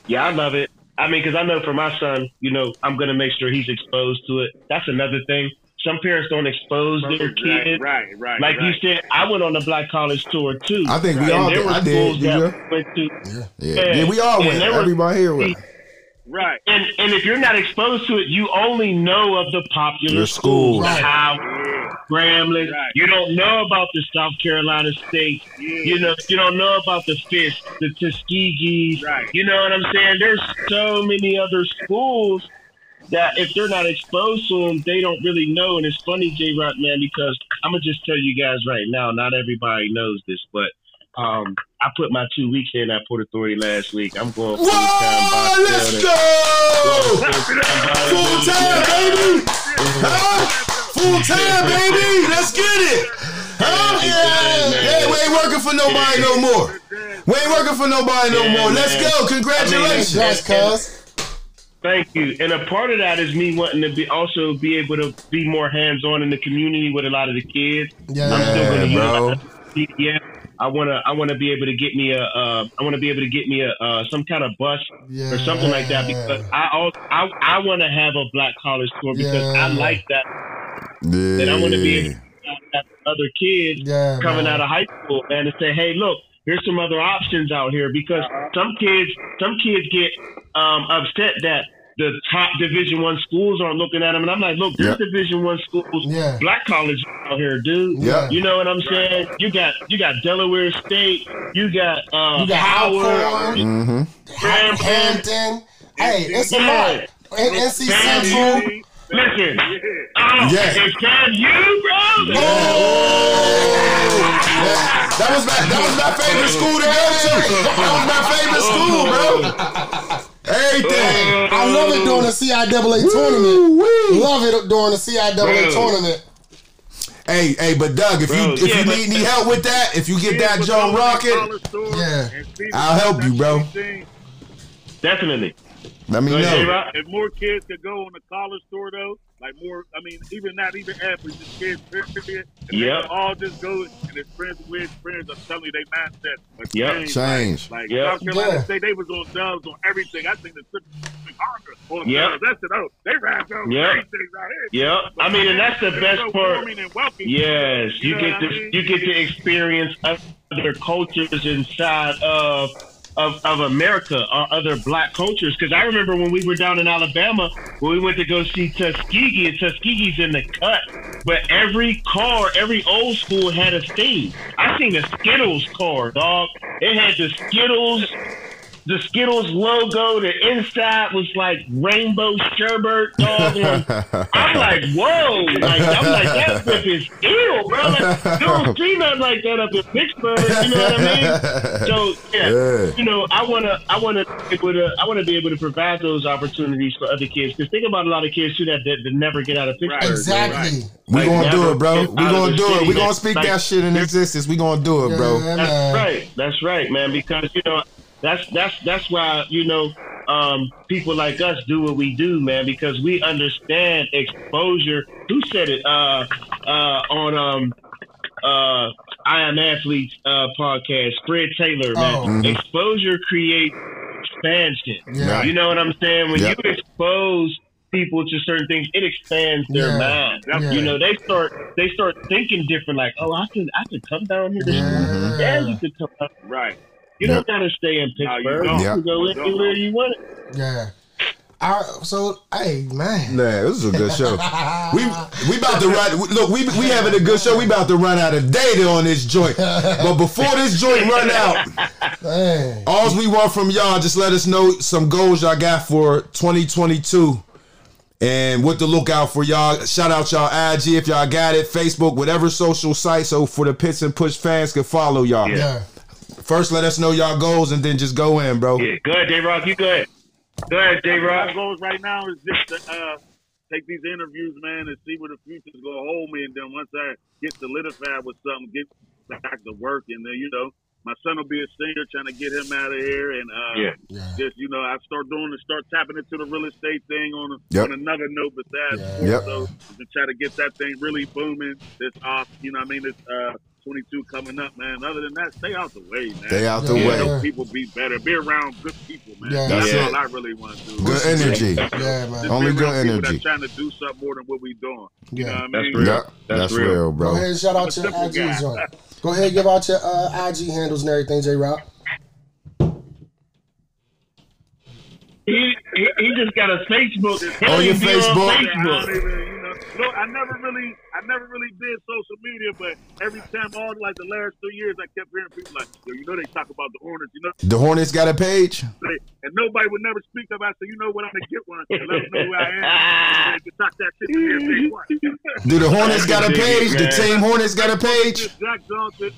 [SPEAKER 3] Yeah, I love it. I mean, because I know for my son, you know, I'm gonna make sure he's exposed to it. That's another thing. Some parents don't expose their kids.
[SPEAKER 4] Right, right, right.
[SPEAKER 3] Like
[SPEAKER 4] right.
[SPEAKER 3] you said, I went on the Black College tour too.
[SPEAKER 1] I think we
[SPEAKER 3] And
[SPEAKER 1] all
[SPEAKER 3] there
[SPEAKER 1] did.
[SPEAKER 3] were
[SPEAKER 1] I did. Did
[SPEAKER 3] that
[SPEAKER 1] you?
[SPEAKER 3] went to,
[SPEAKER 1] Yeah.
[SPEAKER 3] Yeah.
[SPEAKER 1] Yeah, we all
[SPEAKER 3] And
[SPEAKER 1] went.
[SPEAKER 3] there were-
[SPEAKER 1] Everybody here went.
[SPEAKER 4] Right.
[SPEAKER 3] and and if you're not exposed to it, you only know of the popular
[SPEAKER 1] Your schools.
[SPEAKER 3] schools,
[SPEAKER 2] Right.
[SPEAKER 3] Howard, Grambling.
[SPEAKER 4] Right.
[SPEAKER 3] You don't know about the South Carolina State.
[SPEAKER 4] Yeah.
[SPEAKER 3] You know, you don't know about the Fisk, the Tuskegees.
[SPEAKER 4] Right.
[SPEAKER 3] You know what I'm saying? There's so many other schools that if they're not exposed to them, they don't really know. And it's funny, J Rock, man, because I'm gonna just tell you guys right now. Not everybody knows this, but um, I put my two weeks in at Port Authority last week. I'm going full time
[SPEAKER 1] let's go! Full time, baby! Huh? Full time, baby! Let's get it! Huh?
[SPEAKER 3] Yeah.
[SPEAKER 1] Hey, we ain't working for nobody no more. We ain't working for nobody no
[SPEAKER 3] Yeah,
[SPEAKER 1] more. Let's
[SPEAKER 3] man.
[SPEAKER 1] go. Congratulations.
[SPEAKER 2] Congrats, cuz.
[SPEAKER 3] Thank you. And a part of that is me wanting to be also be able to be more hands on in the community with a lot of the kids.
[SPEAKER 2] Yeah.
[SPEAKER 3] I'm still going to
[SPEAKER 1] bro.
[SPEAKER 3] use yeah. I wanna I wanna be able to get me a uh, I wanna be able to get me a uh, some kind of bus or something like that because I al- I I want to have a black college tour because
[SPEAKER 2] Yeah.
[SPEAKER 3] I like that
[SPEAKER 1] Yeah.
[SPEAKER 3] that I want to be able to have other kids
[SPEAKER 2] Yeah,
[SPEAKER 3] coming
[SPEAKER 2] man.
[SPEAKER 3] out of high school man and to say hey look here's some other options out here because some kids some kids get um, upset that the top division one schools aren't looking at them and i'm like look there's
[SPEAKER 1] Yep.
[SPEAKER 3] division one schools
[SPEAKER 2] Yeah.
[SPEAKER 3] black college out here dude
[SPEAKER 1] Yeah.
[SPEAKER 3] you know what i'm saying you got you got delaware state you got uh
[SPEAKER 2] You got
[SPEAKER 3] howard
[SPEAKER 2] Alcorn,
[SPEAKER 1] Mm-hmm.
[SPEAKER 3] Hampton.
[SPEAKER 2] Hampton. Hey, it's a
[SPEAKER 3] Yeah.
[SPEAKER 2] lot. And NC
[SPEAKER 3] Damn,
[SPEAKER 2] Central.
[SPEAKER 3] listen oh,
[SPEAKER 1] Yeah.
[SPEAKER 3] and can you bro
[SPEAKER 1] That was my that was my favorite school to go to. That was my favorite school, bro. Everything.
[SPEAKER 2] I love it during the CIAA tournament.
[SPEAKER 1] Woo-wee.
[SPEAKER 2] Love it during the CIAA
[SPEAKER 3] Bro.
[SPEAKER 2] tournament.
[SPEAKER 1] Hey, hey, but Doug, if you if
[SPEAKER 3] yeah,
[SPEAKER 1] you need any help with that, if you get that Joe rocket,
[SPEAKER 2] Yeah.
[SPEAKER 1] I'll help you, bro.
[SPEAKER 3] definitely
[SPEAKER 1] let me
[SPEAKER 3] Go
[SPEAKER 1] know.
[SPEAKER 4] If more kids could go on the college tour though, like more, I mean, even not even athletes, just kids, period. If
[SPEAKER 3] Yep.
[SPEAKER 4] they could all just go and experience with friends, I'm telling you, they mindset will
[SPEAKER 3] Yep.
[SPEAKER 4] change.
[SPEAKER 1] Change.
[SPEAKER 4] Like, like
[SPEAKER 3] Yep.
[SPEAKER 4] South Carolina
[SPEAKER 2] Yeah.
[SPEAKER 4] State, they was on dubs on everything. I think the Pacific Honda on
[SPEAKER 3] Yep.
[SPEAKER 4] dubs. That's it. Oh, they ride those
[SPEAKER 3] Yep.
[SPEAKER 4] great things out here.
[SPEAKER 3] Yep. I mean, and that's the best
[SPEAKER 4] so
[SPEAKER 3] part.
[SPEAKER 4] and welcoming.
[SPEAKER 3] Yes, you
[SPEAKER 4] know
[SPEAKER 3] get
[SPEAKER 4] what
[SPEAKER 3] to
[SPEAKER 4] I mean?
[SPEAKER 3] you get to experience other cultures inside of of, of America or other black cultures. Because I remember when we were down in Alabama, when we went to go see Tuskegee, and Tuskegee's in the cut, but every car, every old school had a theme. I seen a Skittles car, dog. It had the Skittles. The Skittles logo, the inside was like rainbow sherbet, dog. and I'm like, whoa! Like I'm like that whip is ill, bro. Like, you don't see nothing like that up in Pittsburgh. You know what I mean? So yeah,
[SPEAKER 1] Yeah.
[SPEAKER 3] you know, I wanna, I wanna be able to, I wanna be able to provide those opportunities for other kids. Because think about a lot of kids too that, that, that never get out of Pittsburgh.
[SPEAKER 4] Right.
[SPEAKER 2] Exactly.
[SPEAKER 1] We
[SPEAKER 3] Like,
[SPEAKER 1] gonna do it, bro. We
[SPEAKER 3] out
[SPEAKER 1] gonna do it.
[SPEAKER 3] city.
[SPEAKER 1] We gonna speak
[SPEAKER 3] like-
[SPEAKER 1] that shit in existence. We gonna do it, bro.
[SPEAKER 2] Yeah,
[SPEAKER 3] That's right. That's right, man. Because you know, that's that's that's why you know um, people like us do what we do, man. Because we understand exposure. Who said it? Uh, uh, on um, uh, I am athletes uh, podcast. Fred Taylor, man.
[SPEAKER 2] Oh.
[SPEAKER 1] Mhm.
[SPEAKER 3] Exposure creates expansion.
[SPEAKER 2] Yeah.
[SPEAKER 3] You know what I'm saying? When
[SPEAKER 1] Yeah.
[SPEAKER 3] you expose people to certain things, it expands their
[SPEAKER 2] Yeah.
[SPEAKER 3] mind.
[SPEAKER 2] Yeah.
[SPEAKER 3] You know, they start they start thinking different. Like, oh, I can I can come down here.
[SPEAKER 2] Yeah.
[SPEAKER 3] yeah, you can come down.
[SPEAKER 4] Right.
[SPEAKER 3] You
[SPEAKER 1] Yep.
[SPEAKER 3] don't gotta stay in
[SPEAKER 4] No, you
[SPEAKER 3] Pittsburgh.
[SPEAKER 4] don't.
[SPEAKER 3] you
[SPEAKER 1] Yep.
[SPEAKER 3] can go
[SPEAKER 4] You
[SPEAKER 3] anywhere you want.
[SPEAKER 2] Yeah. All right, so, hey, man.
[SPEAKER 1] Nah, this is a good show. We we about to run. Look, we we having a good show. We about to run out of data on this joint. But before this joint run out,
[SPEAKER 2] Man.
[SPEAKER 1] all we want from y'all, just let us know some goals y'all got for 2022. And what to look out for y'all. Shout out y'all IG if y'all got it. Facebook, whatever social site. So for the Pitts and Push fans can follow y'all.
[SPEAKER 2] Yeah.
[SPEAKER 1] First, let us know y'all goals and then just go in, bro.
[SPEAKER 3] Yeah, go ahead, J Rock. You go ahead. Go ahead, J
[SPEAKER 4] My
[SPEAKER 3] Rock.
[SPEAKER 4] goals right now is just to uh, take these interviews, man, and see where the future's gonna hold me. And then once I get solidified with something, get back to work, and then you know, my son will be a singer, trying to get him out of here, and uh,
[SPEAKER 3] Yeah.
[SPEAKER 2] Yeah.
[SPEAKER 4] just you know, I start doing and start tapping into the real estate thing on a,
[SPEAKER 1] Yep.
[SPEAKER 4] on another note besides
[SPEAKER 2] Yeah.
[SPEAKER 1] Yep.
[SPEAKER 4] so to try to get that thing really booming this off, you know, what I mean, this uh 22 coming up, man. Other than that, stay out the way, man.
[SPEAKER 1] Stay out the
[SPEAKER 2] Yeah.
[SPEAKER 1] way.
[SPEAKER 4] Help people be better. Be around good people, man.
[SPEAKER 2] Yeah.
[SPEAKER 4] that's
[SPEAKER 1] That's
[SPEAKER 4] all. I really want to do.
[SPEAKER 1] Good energy.
[SPEAKER 2] Yeah, man.
[SPEAKER 4] be
[SPEAKER 1] Only
[SPEAKER 4] around
[SPEAKER 1] good
[SPEAKER 4] people
[SPEAKER 1] energy.
[SPEAKER 4] That's trying to do something more than what we doing. You
[SPEAKER 2] Yeah.
[SPEAKER 4] know what I
[SPEAKER 3] That's
[SPEAKER 4] mean?
[SPEAKER 3] real.
[SPEAKER 1] Yeah,
[SPEAKER 3] That's
[SPEAKER 1] that's,
[SPEAKER 3] real.
[SPEAKER 1] real,
[SPEAKER 2] Go ahead and shout
[SPEAKER 4] I'm
[SPEAKER 2] out your
[SPEAKER 4] simple
[SPEAKER 2] IG joint. Go ahead and give out your uh, IG handles and everything, J Rock.
[SPEAKER 3] He, he, he just got a Facebook.
[SPEAKER 1] On your Facebook?
[SPEAKER 3] On
[SPEAKER 4] Yeah, I
[SPEAKER 3] Facebook.
[SPEAKER 4] even, you know, look, I never really, I never really did social media, but every time, all like the last two years, I kept hearing people like, Yo, you know, they talk about the Hornets, you know,
[SPEAKER 1] The Hornets got a page.
[SPEAKER 4] and nobody would never speak about. So you know what, I'm gonna get one. and Let them know who I am. They talk that shit to me if they want.
[SPEAKER 1] Do the Hornets got a
[SPEAKER 3] Dig it,
[SPEAKER 1] page? The team Hornets got a page?
[SPEAKER 4] Jack Johnson.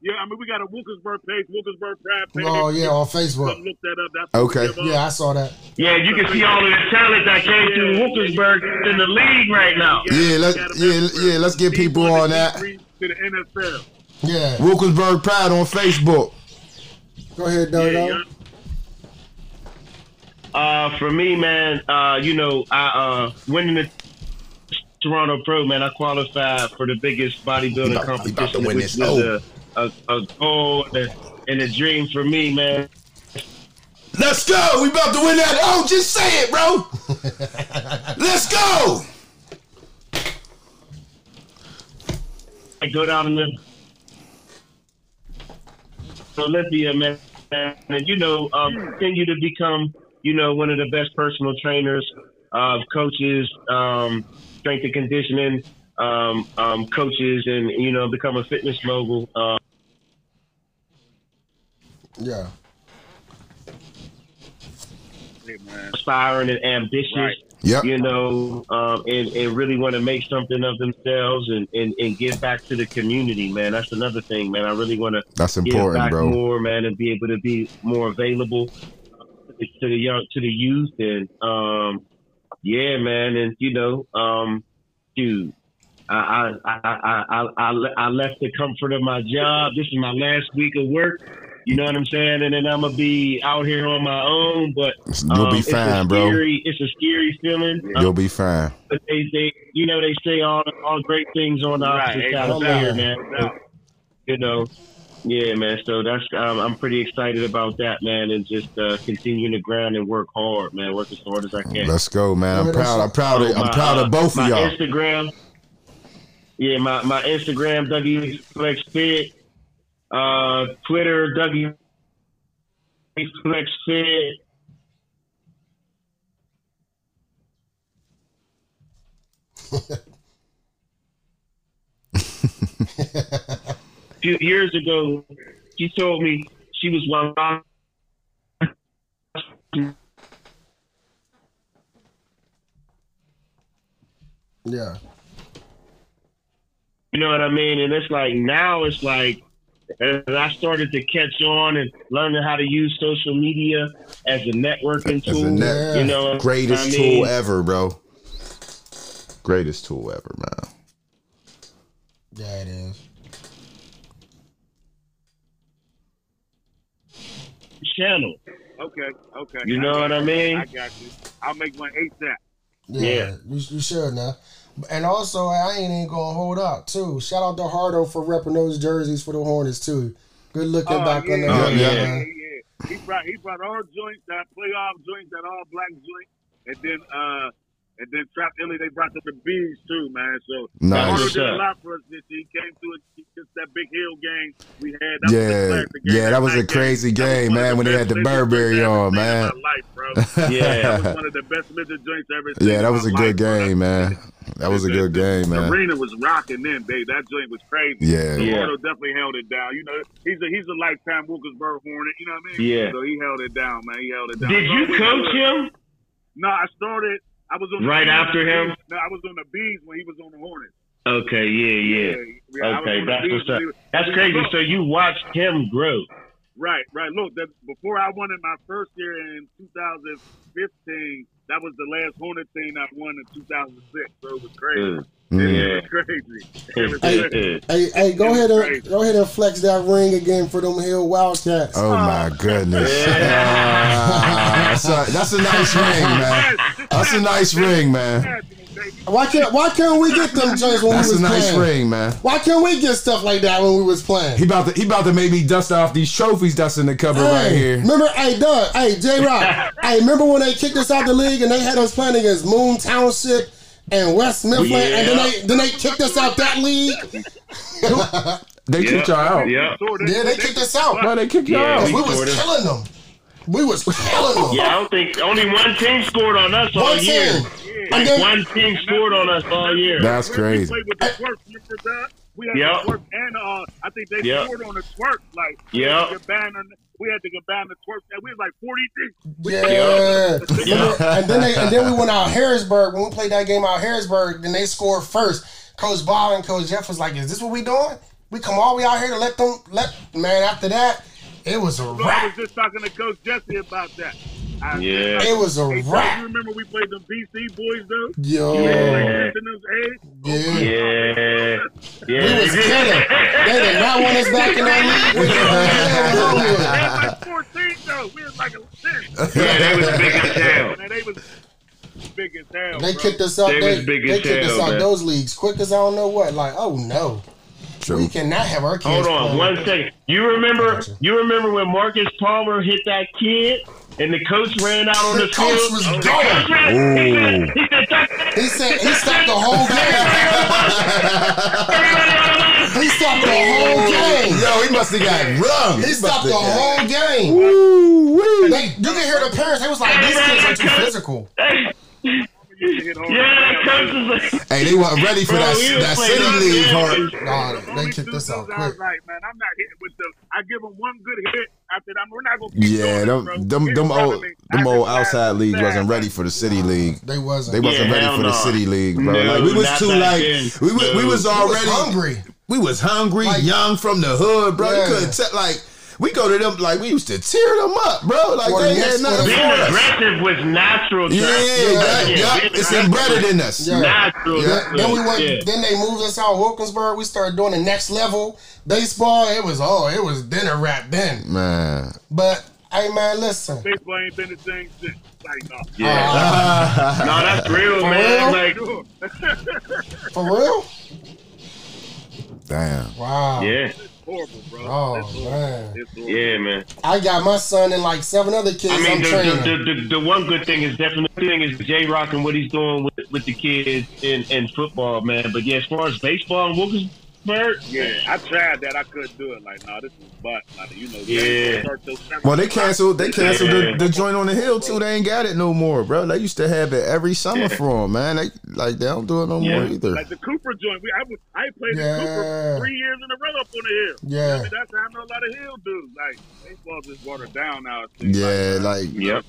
[SPEAKER 4] Yeah, I mean, we got a Wilkinsburg page, Wilkinsburg Pride page.
[SPEAKER 2] Oh yeah, on Facebook.
[SPEAKER 4] look that up. That's
[SPEAKER 1] Okay.
[SPEAKER 4] what we give
[SPEAKER 2] Yeah, I saw that.
[SPEAKER 3] Yeah, you can see all of the talent that came through Wilkinsburg in the league right now.
[SPEAKER 1] Yeah, let's yeah yeah let's get people on that.
[SPEAKER 4] To the NFL.
[SPEAKER 2] Yeah.
[SPEAKER 1] Wilkinsburg Pride on Facebook.
[SPEAKER 2] Go ahead, Dodo.
[SPEAKER 4] yeah.
[SPEAKER 3] Uh, for me, man, uh, you know, I uh, winning the Toronto Pro, man, I qualified for the biggest bodybuilding
[SPEAKER 1] You about- about to
[SPEAKER 3] competition,
[SPEAKER 1] win
[SPEAKER 3] which
[SPEAKER 1] this.
[SPEAKER 3] was
[SPEAKER 1] Oh.
[SPEAKER 3] A, a, a goal and a, and a dream for me, man.
[SPEAKER 1] Let's go. We about to win that. Oh, just say it, bro. Let's go.
[SPEAKER 3] I go down in the Olympia, man, and you know, um, continue to become, you know, one of the best personal trainers, uh, coaches, um, strength and conditioning um, um, coaches, and you know, become a fitness mogul.
[SPEAKER 2] Yeah.
[SPEAKER 3] Aspiring and ambitious.
[SPEAKER 4] Right.
[SPEAKER 1] Yep.
[SPEAKER 3] you know, um, and, and really want to make something of themselves and, and, and give back to the community, man. That's another thing, man. I really want to
[SPEAKER 1] That's important, bro.
[SPEAKER 3] more, man, and be able to be more available to the young, to the youth, and um, yeah, man, and you know, um, dude. I I, I, I, I, I I left the comfort of my job. This is my last week of work. You know what I'm saying? And then I'm gonna be out here on my own. But
[SPEAKER 1] You'll
[SPEAKER 3] um,
[SPEAKER 1] be
[SPEAKER 3] it's a
[SPEAKER 1] fine, bro.
[SPEAKER 3] It's a scary feeling. Um,
[SPEAKER 1] You'll be fine.
[SPEAKER 3] but they, they, you know, they say all all great things on the
[SPEAKER 4] Right,
[SPEAKER 3] opposite
[SPEAKER 4] ain't
[SPEAKER 3] side of
[SPEAKER 2] lie.
[SPEAKER 3] fear, man.
[SPEAKER 4] No.
[SPEAKER 3] You know, yeah, man. So that's um, I'm pretty excited about that, man, and just uh, continuing to grind and work hard, man. Work as hard as I can.
[SPEAKER 1] Let's go, man. I'm proud. I'm proud of. I'm
[SPEAKER 3] My,
[SPEAKER 1] proud
[SPEAKER 3] uh,
[SPEAKER 1] of both of y'all.
[SPEAKER 3] Instagram. Yeah, my, my Instagram, Dougie Flexx Fit. Uh, Twitter, Dougie Flexx Fit. A few years ago, she told me she was one.
[SPEAKER 2] Yeah.
[SPEAKER 3] You know what I mean? And it's like now it's like as I started to catch on and learning how to use social media as a networking
[SPEAKER 1] As a
[SPEAKER 3] tool.
[SPEAKER 1] net-
[SPEAKER 3] you know,
[SPEAKER 1] Greatest
[SPEAKER 3] I
[SPEAKER 1] tool ever, bro. Greatest tool ever, man.
[SPEAKER 2] Yeah, it is.
[SPEAKER 3] channel.
[SPEAKER 4] Okay, okay.
[SPEAKER 3] You know what I mean?
[SPEAKER 4] I got you. I'll make one ASAP.
[SPEAKER 2] Yeah,
[SPEAKER 3] Yeah.
[SPEAKER 2] You, you should now. And also, I ain't even gonna hold out too. Shout out to Hardo for repping those jerseys for the Hornets too. Good looking
[SPEAKER 4] Oh,
[SPEAKER 2] back
[SPEAKER 4] yeah,
[SPEAKER 2] on the
[SPEAKER 1] yeah, yeah.
[SPEAKER 4] yeah,
[SPEAKER 2] man.
[SPEAKER 4] yeah. He brought he brought our joints, that playoff joints, that all black joint, and then uh and then Trap Illy they brought them the bees too, man. So
[SPEAKER 1] Nice.
[SPEAKER 4] Hardo
[SPEAKER 3] What's
[SPEAKER 4] did a lot for us this year. He came to it just that big hill game we had. That
[SPEAKER 1] Yeah,
[SPEAKER 4] game.
[SPEAKER 1] yeah, that was a crazy
[SPEAKER 4] That was
[SPEAKER 1] game, man, when they had the Burberry
[SPEAKER 4] joints I ever
[SPEAKER 1] on, man.
[SPEAKER 4] life, bro.
[SPEAKER 3] Yeah.
[SPEAKER 4] That was one of the best midget joints ever seen.
[SPEAKER 1] Yeah, that was a good
[SPEAKER 4] life, bro.
[SPEAKER 1] game, man. That was a good
[SPEAKER 4] the-
[SPEAKER 1] game,
[SPEAKER 4] The
[SPEAKER 1] man.
[SPEAKER 4] arena was rocking then, babe. That joint was crazy.
[SPEAKER 1] Yeah.
[SPEAKER 4] So
[SPEAKER 3] Yeah.
[SPEAKER 4] Gordo definitely held it down. You know, he's a he's a lifetime Wilkinsburg Hornet. You know what I mean?
[SPEAKER 3] Yeah.
[SPEAKER 4] So he held it down, man. He held it down.
[SPEAKER 3] Did you coach him?
[SPEAKER 4] No, I started. I was on
[SPEAKER 3] Right after him?
[SPEAKER 4] No, I was on the bees when he was on the Hornets.
[SPEAKER 3] Okay, yeah, yeah.
[SPEAKER 4] yeah, was
[SPEAKER 3] Okay, that's what's up.
[SPEAKER 4] was-
[SPEAKER 3] That's crazy. So you watched him grow.
[SPEAKER 4] Right, right. Look, that before I won in my first year in 2015, that was the last Hornet team I won in 2006. So it was crazy.
[SPEAKER 3] Mm. Yeah.
[SPEAKER 4] Crazy.
[SPEAKER 2] Hey,
[SPEAKER 4] crazy.
[SPEAKER 2] Hey, hey, go ahead and
[SPEAKER 4] crazy.
[SPEAKER 2] go ahead and flex that ring again for them Hill Wildcats.
[SPEAKER 1] Oh my goodness.
[SPEAKER 3] Yeah.
[SPEAKER 1] Ah, that's, a, that's a nice ring, man. That's a nice ring, man.
[SPEAKER 2] Why can't Why can't we get them joints when
[SPEAKER 1] That's
[SPEAKER 2] we
[SPEAKER 1] a nice
[SPEAKER 2] playing?
[SPEAKER 1] ring, man.
[SPEAKER 2] Why can't we get stuff like that when we was playing?
[SPEAKER 1] He about to he about to maybe dust off these trophies that's in the cupboard right here.
[SPEAKER 2] Remember, hey, Doug, hey, J Rock, hey, remember when they kicked us out of the league and they had us playing against Moon Township and West Mifflin, and then they then they kicked us out that league.
[SPEAKER 1] They kicked y'all out.
[SPEAKER 3] Yeah.
[SPEAKER 2] Yeah, they kicked us out.
[SPEAKER 1] No, they kicked y'all
[SPEAKER 3] Yeah,
[SPEAKER 1] out.
[SPEAKER 2] We was
[SPEAKER 3] Jordan.
[SPEAKER 2] killing them. We was killing them.
[SPEAKER 3] Yeah, I don't think only one team scored on us all
[SPEAKER 2] One
[SPEAKER 3] year.
[SPEAKER 2] team.
[SPEAKER 3] Like
[SPEAKER 2] And then-
[SPEAKER 3] one team scored on us all year.
[SPEAKER 1] That's
[SPEAKER 4] We
[SPEAKER 1] crazy.
[SPEAKER 4] played with the twerk, remember that? We had
[SPEAKER 3] Yep.
[SPEAKER 4] the twerk and uh, I think they
[SPEAKER 3] Yep.
[SPEAKER 4] scored on the twerk. Like, we
[SPEAKER 3] Yep.
[SPEAKER 4] had to get banned we had to get banned the twerk, and we was like 40 deep.
[SPEAKER 2] Yeah. Remember, and then they and then we went out Harrisburg when we played that game out Harrisburg. Then they scored first. Coach Ball and Coach Jeff was like, "Is this what we doing? We come all the way out here to let them let man." After that, it was a
[SPEAKER 4] So I was just talking to Coach Jesse about that. I,
[SPEAKER 3] Yeah.
[SPEAKER 2] It was a
[SPEAKER 4] Hey, Doug,
[SPEAKER 2] wrap.
[SPEAKER 4] you remember we played them BC boys though?
[SPEAKER 2] Yo,
[SPEAKER 3] Yeah.
[SPEAKER 4] Like, in those A's?
[SPEAKER 2] yeah.
[SPEAKER 3] Oh, yeah. Yeah.
[SPEAKER 2] We was killing. They did not want us back in that league. We
[SPEAKER 4] They
[SPEAKER 2] was-
[SPEAKER 4] was like 14 though. We was like a six.
[SPEAKER 3] Yeah, they was big as hell.
[SPEAKER 4] They was big as hell.
[SPEAKER 2] They
[SPEAKER 4] bro.
[SPEAKER 2] kicked us out.
[SPEAKER 3] They
[SPEAKER 2] They,
[SPEAKER 3] big
[SPEAKER 2] they
[SPEAKER 3] as
[SPEAKER 2] kicked us
[SPEAKER 3] hell,
[SPEAKER 2] out
[SPEAKER 3] man.
[SPEAKER 2] those leagues quick as I don't know what. Like, oh no,
[SPEAKER 1] True.
[SPEAKER 2] we cannot have our kids.
[SPEAKER 3] Hold on
[SPEAKER 2] playing
[SPEAKER 3] one
[SPEAKER 2] like that.
[SPEAKER 3] second. You remember?
[SPEAKER 2] Gotcha.
[SPEAKER 3] You remember when Marcus Palmer hit that kid and the coach ran out on
[SPEAKER 2] The
[SPEAKER 3] the,
[SPEAKER 2] coach
[SPEAKER 3] field?
[SPEAKER 2] was oh,
[SPEAKER 3] The
[SPEAKER 2] going.
[SPEAKER 3] coach ran- he said- he said,
[SPEAKER 2] He stopped the whole game. He stopped the whole game.
[SPEAKER 1] Yo, he must have got rum.
[SPEAKER 2] He stopped the whole game.
[SPEAKER 1] Woo-wee.
[SPEAKER 2] They, you can hear the parents. They was like, "These kids are too physical."
[SPEAKER 4] You hit home
[SPEAKER 3] Yeah,
[SPEAKER 4] run.
[SPEAKER 3] coach
[SPEAKER 1] Hey, they weren't ready for
[SPEAKER 3] Bro,
[SPEAKER 1] that,
[SPEAKER 3] we was
[SPEAKER 1] that city league
[SPEAKER 3] there.
[SPEAKER 1] part.
[SPEAKER 2] Nah, they
[SPEAKER 4] Only
[SPEAKER 2] kicked
[SPEAKER 4] two
[SPEAKER 2] us out
[SPEAKER 4] dudes
[SPEAKER 2] quick.
[SPEAKER 4] like, man, I'm not hitting with the. I give them one good hit after that. We're not gonna keep
[SPEAKER 1] Yeah,
[SPEAKER 4] doing
[SPEAKER 1] them
[SPEAKER 4] it,
[SPEAKER 1] them them old them old outside
[SPEAKER 4] laughed
[SPEAKER 1] leagues wasn't ready for the city league.
[SPEAKER 2] They wasn't.
[SPEAKER 1] They wasn't
[SPEAKER 3] Yeah,
[SPEAKER 1] ready
[SPEAKER 3] hell
[SPEAKER 1] for the city league, bro.
[SPEAKER 3] No,
[SPEAKER 1] like we was too
[SPEAKER 3] back
[SPEAKER 1] like
[SPEAKER 3] then.
[SPEAKER 1] we was, we
[SPEAKER 3] No.
[SPEAKER 1] was
[SPEAKER 2] I was
[SPEAKER 1] already
[SPEAKER 2] hungry.
[SPEAKER 1] We was hungry,
[SPEAKER 2] Like-
[SPEAKER 1] young from the hood, bro.
[SPEAKER 2] Yeah.
[SPEAKER 1] You couldn't tell like we go to them like we used to tear them up, bro. Like
[SPEAKER 2] Or
[SPEAKER 1] they had nothing
[SPEAKER 2] one.
[SPEAKER 1] for
[SPEAKER 3] being
[SPEAKER 1] us.
[SPEAKER 3] aggressive was natural. to
[SPEAKER 1] Yeah,
[SPEAKER 3] us.
[SPEAKER 1] that,
[SPEAKER 3] Yeah,
[SPEAKER 1] yeah,
[SPEAKER 3] being
[SPEAKER 1] it's embedded in us.
[SPEAKER 2] Yeah.
[SPEAKER 3] Natural.
[SPEAKER 2] Then, then we went.
[SPEAKER 3] Yeah.
[SPEAKER 2] Then they moved us out to Wilkinsburg. We started doing the next level baseball. It was oh, it was dinner wrap then.
[SPEAKER 1] Man.
[SPEAKER 2] But hey, man, listen.
[SPEAKER 4] Baseball ain't been the same since. Like, no.
[SPEAKER 3] Yeah. Uh, no, that's real, man. Like,
[SPEAKER 2] For real?
[SPEAKER 1] Damn.
[SPEAKER 2] Wow.
[SPEAKER 3] yeah,
[SPEAKER 4] It's horrible, bro.
[SPEAKER 2] Oh
[SPEAKER 4] it's horrible.
[SPEAKER 2] man.
[SPEAKER 4] Horrible.
[SPEAKER 3] yeah, man.
[SPEAKER 2] I got my son and like seven other kids.
[SPEAKER 3] I mean, the, the, the, the, the one good thing is definitely the thing is J Rock and what he's doing with, with the kids in, in football, man. But yeah, as far as baseball and Wilkinsburg,
[SPEAKER 4] Yeah, I tried that. I couldn't do it. Like, no, this is butt. Like, you know,
[SPEAKER 3] Yeah.
[SPEAKER 4] games start till seven
[SPEAKER 1] Well, they canceled. They canceled
[SPEAKER 3] Yeah.
[SPEAKER 1] the, the joint on the hill too. They ain't got it no more, bro. They used to have it every summer
[SPEAKER 3] Yeah.
[SPEAKER 1] for them, man. They like they don't do it no
[SPEAKER 3] Yeah.
[SPEAKER 1] more either.
[SPEAKER 4] Like the Cooper joint. We, I, was, I played
[SPEAKER 2] Yeah.
[SPEAKER 4] the Cooper three years in a row up on the hill.
[SPEAKER 2] Yeah.
[SPEAKER 4] I mean, that's how I know a lot of hill dudes. Like, baseball's just watered down now.
[SPEAKER 1] Yeah,
[SPEAKER 4] like,
[SPEAKER 1] like
[SPEAKER 3] yep.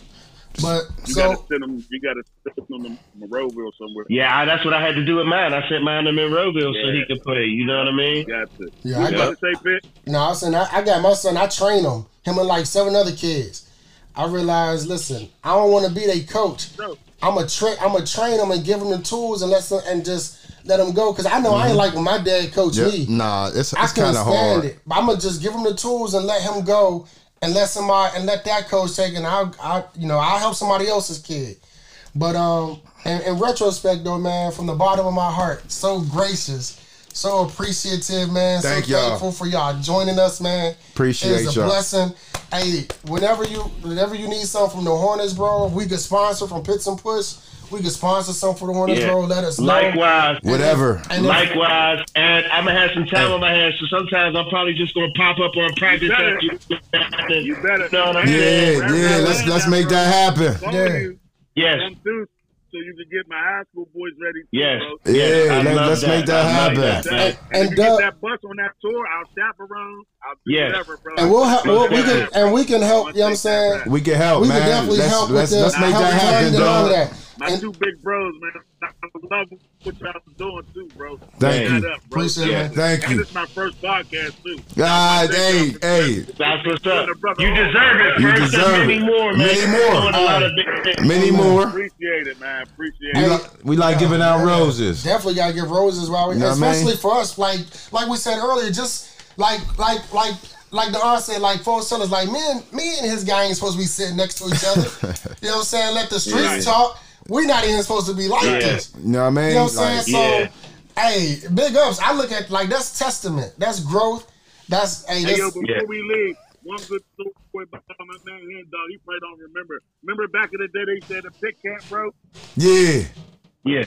[SPEAKER 2] But
[SPEAKER 4] you
[SPEAKER 2] so
[SPEAKER 4] gotta send them. You gotta send them to Monroeville somewhere.
[SPEAKER 3] Yeah, I, that's what I had to do with mine. I sent mine to Monroeville so he could play. You know what I mean?
[SPEAKER 4] Got to.
[SPEAKER 2] yeah, I
[SPEAKER 4] You
[SPEAKER 2] got
[SPEAKER 4] gotta say fit.
[SPEAKER 2] no. I said I, I got my son. I train him. Him and like seven other kids. I realized, listen, I don't want to be their coach.
[SPEAKER 4] No.
[SPEAKER 2] I'm a tra- I'm a train them and give them the tools and let them, and just let them go because I know I ain't mm-hmm. like when my dad coached
[SPEAKER 1] yeah,
[SPEAKER 2] me.
[SPEAKER 1] nah, it's
[SPEAKER 2] I
[SPEAKER 1] it's
[SPEAKER 2] couldn't
[SPEAKER 1] kind of
[SPEAKER 2] stand
[SPEAKER 1] hard.
[SPEAKER 2] it. But I'm gonna just give him the tools and let him go, and let somebody and let that coach take it. And I'll, I, you know, I'll help somebody else's kid. But um, in, in retrospect, though, man, from the bottom of my heart, so gracious, so appreciative, man.
[SPEAKER 1] Thank
[SPEAKER 2] so
[SPEAKER 1] y'all.
[SPEAKER 2] thankful for y'all joining us, man.
[SPEAKER 1] Appreciate it.
[SPEAKER 2] it's a
[SPEAKER 1] y'all.
[SPEAKER 2] blessing. Hey, whenever you whenever you need something from the Hornets, bro, we could sponsor from Pitts and Push. We can sponsor something for the one
[SPEAKER 3] Yeah.
[SPEAKER 2] bro. Let us know.
[SPEAKER 3] Likewise.
[SPEAKER 1] Whatever.
[SPEAKER 2] And if-
[SPEAKER 3] Likewise, and I'm gonna have some time on my hands, so sometimes I'm probably just gonna pop up on practice
[SPEAKER 4] better.
[SPEAKER 3] after you.
[SPEAKER 4] You better.
[SPEAKER 3] know what I mean?
[SPEAKER 1] Yeah, yeah. Let's let's make that happen.
[SPEAKER 2] Yeah.
[SPEAKER 4] you,
[SPEAKER 3] Yes,
[SPEAKER 4] so you can get my high school boys ready. Too,
[SPEAKER 3] yes,
[SPEAKER 4] Bro.
[SPEAKER 1] Yeah,
[SPEAKER 3] I
[SPEAKER 1] Let, let's make that
[SPEAKER 3] I love
[SPEAKER 1] happen.
[SPEAKER 3] that, man.
[SPEAKER 4] And,
[SPEAKER 2] And
[SPEAKER 4] if you
[SPEAKER 2] Doug-
[SPEAKER 4] get that bus on that tour, I'll chaperone. I'll
[SPEAKER 3] Yes.
[SPEAKER 4] whatever.
[SPEAKER 2] And we'll help. We'll, we can and we can help. You know what I'm saying?
[SPEAKER 1] We can help,
[SPEAKER 2] We
[SPEAKER 1] man.
[SPEAKER 2] can definitely
[SPEAKER 1] let's
[SPEAKER 2] help
[SPEAKER 1] let's
[SPEAKER 2] with
[SPEAKER 1] let's
[SPEAKER 2] the
[SPEAKER 1] make that happen,
[SPEAKER 2] and all
[SPEAKER 1] dog.
[SPEAKER 2] that.
[SPEAKER 4] My
[SPEAKER 2] And-
[SPEAKER 4] two big bros, man. I love what y'all doing too, bro.
[SPEAKER 1] Thank you.
[SPEAKER 4] Up, bro.
[SPEAKER 2] Appreciate it, man.
[SPEAKER 1] Thank
[SPEAKER 4] and
[SPEAKER 1] you.
[SPEAKER 4] this is my first podcast too.
[SPEAKER 1] Ah, hey, hey.
[SPEAKER 3] That's what's up. You deserve it.
[SPEAKER 1] You
[SPEAKER 3] First
[SPEAKER 1] deserve
[SPEAKER 3] and many
[SPEAKER 1] it.
[SPEAKER 3] more, man.
[SPEAKER 1] Many more.
[SPEAKER 3] doing a lot of big things.
[SPEAKER 1] Many more.
[SPEAKER 4] Appreciate it, man. Appreciate
[SPEAKER 1] We
[SPEAKER 4] it.
[SPEAKER 1] like, we like giving out
[SPEAKER 2] Yeah,
[SPEAKER 1] roses.
[SPEAKER 2] Definitely gotta give roses while we,
[SPEAKER 1] You know what I mean?
[SPEAKER 2] especially for us. Like like we said earlier, just like like like like the aunt said, like Four Sellers, like me and me and his guy ain't supposed to be sitting next to each other. you know what I'm saying? Let the streets
[SPEAKER 4] Right.
[SPEAKER 2] talk. we not even supposed to be like
[SPEAKER 3] Yeah.
[SPEAKER 2] this.
[SPEAKER 1] You know what I mean?
[SPEAKER 2] You know what I'm saying?
[SPEAKER 1] Like,
[SPEAKER 2] So, hey, big ups. I look at like that's testament. That's growth. That's hey,
[SPEAKER 4] Hey, yo, before
[SPEAKER 3] Yeah.
[SPEAKER 4] we leave, one good story about my man here, dog. He probably don't remember. Remember back in the day, they said the pit cat, bro.
[SPEAKER 1] yeah.
[SPEAKER 3] Yeah.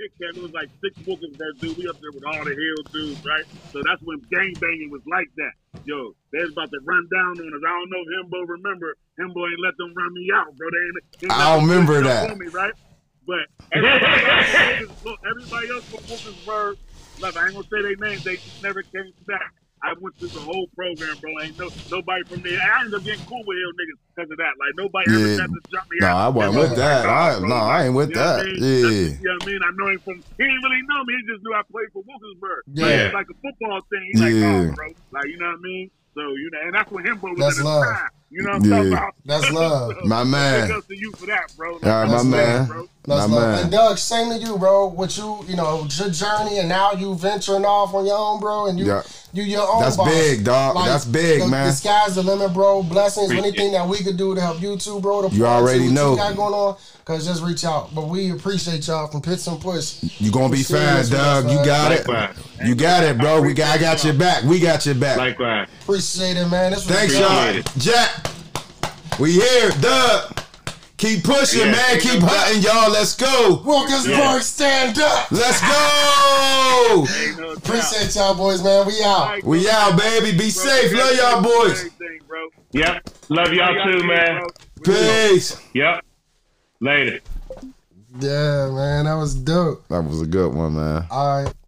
[SPEAKER 4] Pit camp, it was like six bookings that dude. We up there with all the hill dudes, right? So that's when gang banging was like that. Yo, they was about to run down on us. I don't know if Himbo remember. Himbo ain't let them run me out, bro. They ain't, ain't
[SPEAKER 1] I
[SPEAKER 4] them
[SPEAKER 1] remember that.
[SPEAKER 4] me, right? But everybody else, look, everybody else from Wilkinsburg, left. I ain't gonna say their names. They just never came back. I went through the whole program, bro. Ain't no nobody from there. I ended up getting cool with hill niggas because of that. Like nobody
[SPEAKER 1] Yeah.
[SPEAKER 4] ever tried to jump me
[SPEAKER 1] No,
[SPEAKER 4] out.
[SPEAKER 1] I wasn't with that. I, no, I ain't with
[SPEAKER 4] You know I
[SPEAKER 1] that.
[SPEAKER 4] mean?
[SPEAKER 1] Yeah.
[SPEAKER 4] That's- You know what I mean? I know him from. He didn't really know me. He just knew I played for Wilkinsburg.
[SPEAKER 2] Yeah.
[SPEAKER 4] Like, it's like a football thing. He's like,
[SPEAKER 1] Yeah.
[SPEAKER 4] oh, bro. Like, you know what I mean? So, you know, and that's when Himbo was
[SPEAKER 2] That's
[SPEAKER 4] in his
[SPEAKER 2] love.
[SPEAKER 4] prime. You know what I'm talking about?
[SPEAKER 2] That's love.
[SPEAKER 4] So,
[SPEAKER 1] My man.
[SPEAKER 4] Big ups to you for that, bro.
[SPEAKER 1] All right, my man.
[SPEAKER 2] love,
[SPEAKER 4] bro.
[SPEAKER 2] That's
[SPEAKER 1] My
[SPEAKER 2] love.
[SPEAKER 1] man.
[SPEAKER 2] And Doug, same to you, bro. With you, you know, your journey, and now you venturing off on your own, bro, and you,
[SPEAKER 1] Yeah.
[SPEAKER 2] You your own.
[SPEAKER 1] That's
[SPEAKER 2] boss.
[SPEAKER 1] big, dog. That's big,
[SPEAKER 2] the,
[SPEAKER 1] man.
[SPEAKER 2] The sky's the limit, bro. Blessings. Anything that we could do to help you too, bro. To
[SPEAKER 1] You
[SPEAKER 2] pour into
[SPEAKER 1] already
[SPEAKER 2] what
[SPEAKER 1] know.
[SPEAKER 2] You got going on, cause just reach out. But we appreciate y'all from Pitts and Push.
[SPEAKER 1] You gonna be fine,
[SPEAKER 2] dog.
[SPEAKER 1] You
[SPEAKER 2] man.
[SPEAKER 1] got it.
[SPEAKER 3] Likewise.
[SPEAKER 1] You got it, bro. We got, I got your back. We got your back.
[SPEAKER 3] Likewise.
[SPEAKER 2] Appreciate it, man. This was
[SPEAKER 1] Thanks, y'all. Jack, we here. Doug, keep pushing,
[SPEAKER 3] Yeah.
[SPEAKER 1] man. Keep hunting, y'all. Let's go.
[SPEAKER 2] Wilkinsburg,
[SPEAKER 3] Yeah.
[SPEAKER 2] stand up.
[SPEAKER 1] Let's go.
[SPEAKER 4] No.
[SPEAKER 2] Appreciate y'all, boys, man. We out.
[SPEAKER 4] Alright,
[SPEAKER 1] We
[SPEAKER 4] bro.
[SPEAKER 1] out, baby. Be
[SPEAKER 4] Bro,
[SPEAKER 1] safe. Love y'all, boys.
[SPEAKER 4] Everything, bro.
[SPEAKER 3] Yep. Love y'all too, man.
[SPEAKER 1] Peace.
[SPEAKER 3] Yep. Later.
[SPEAKER 2] Yeah, man. That was dope.
[SPEAKER 1] That was a good one, man.
[SPEAKER 2] All right.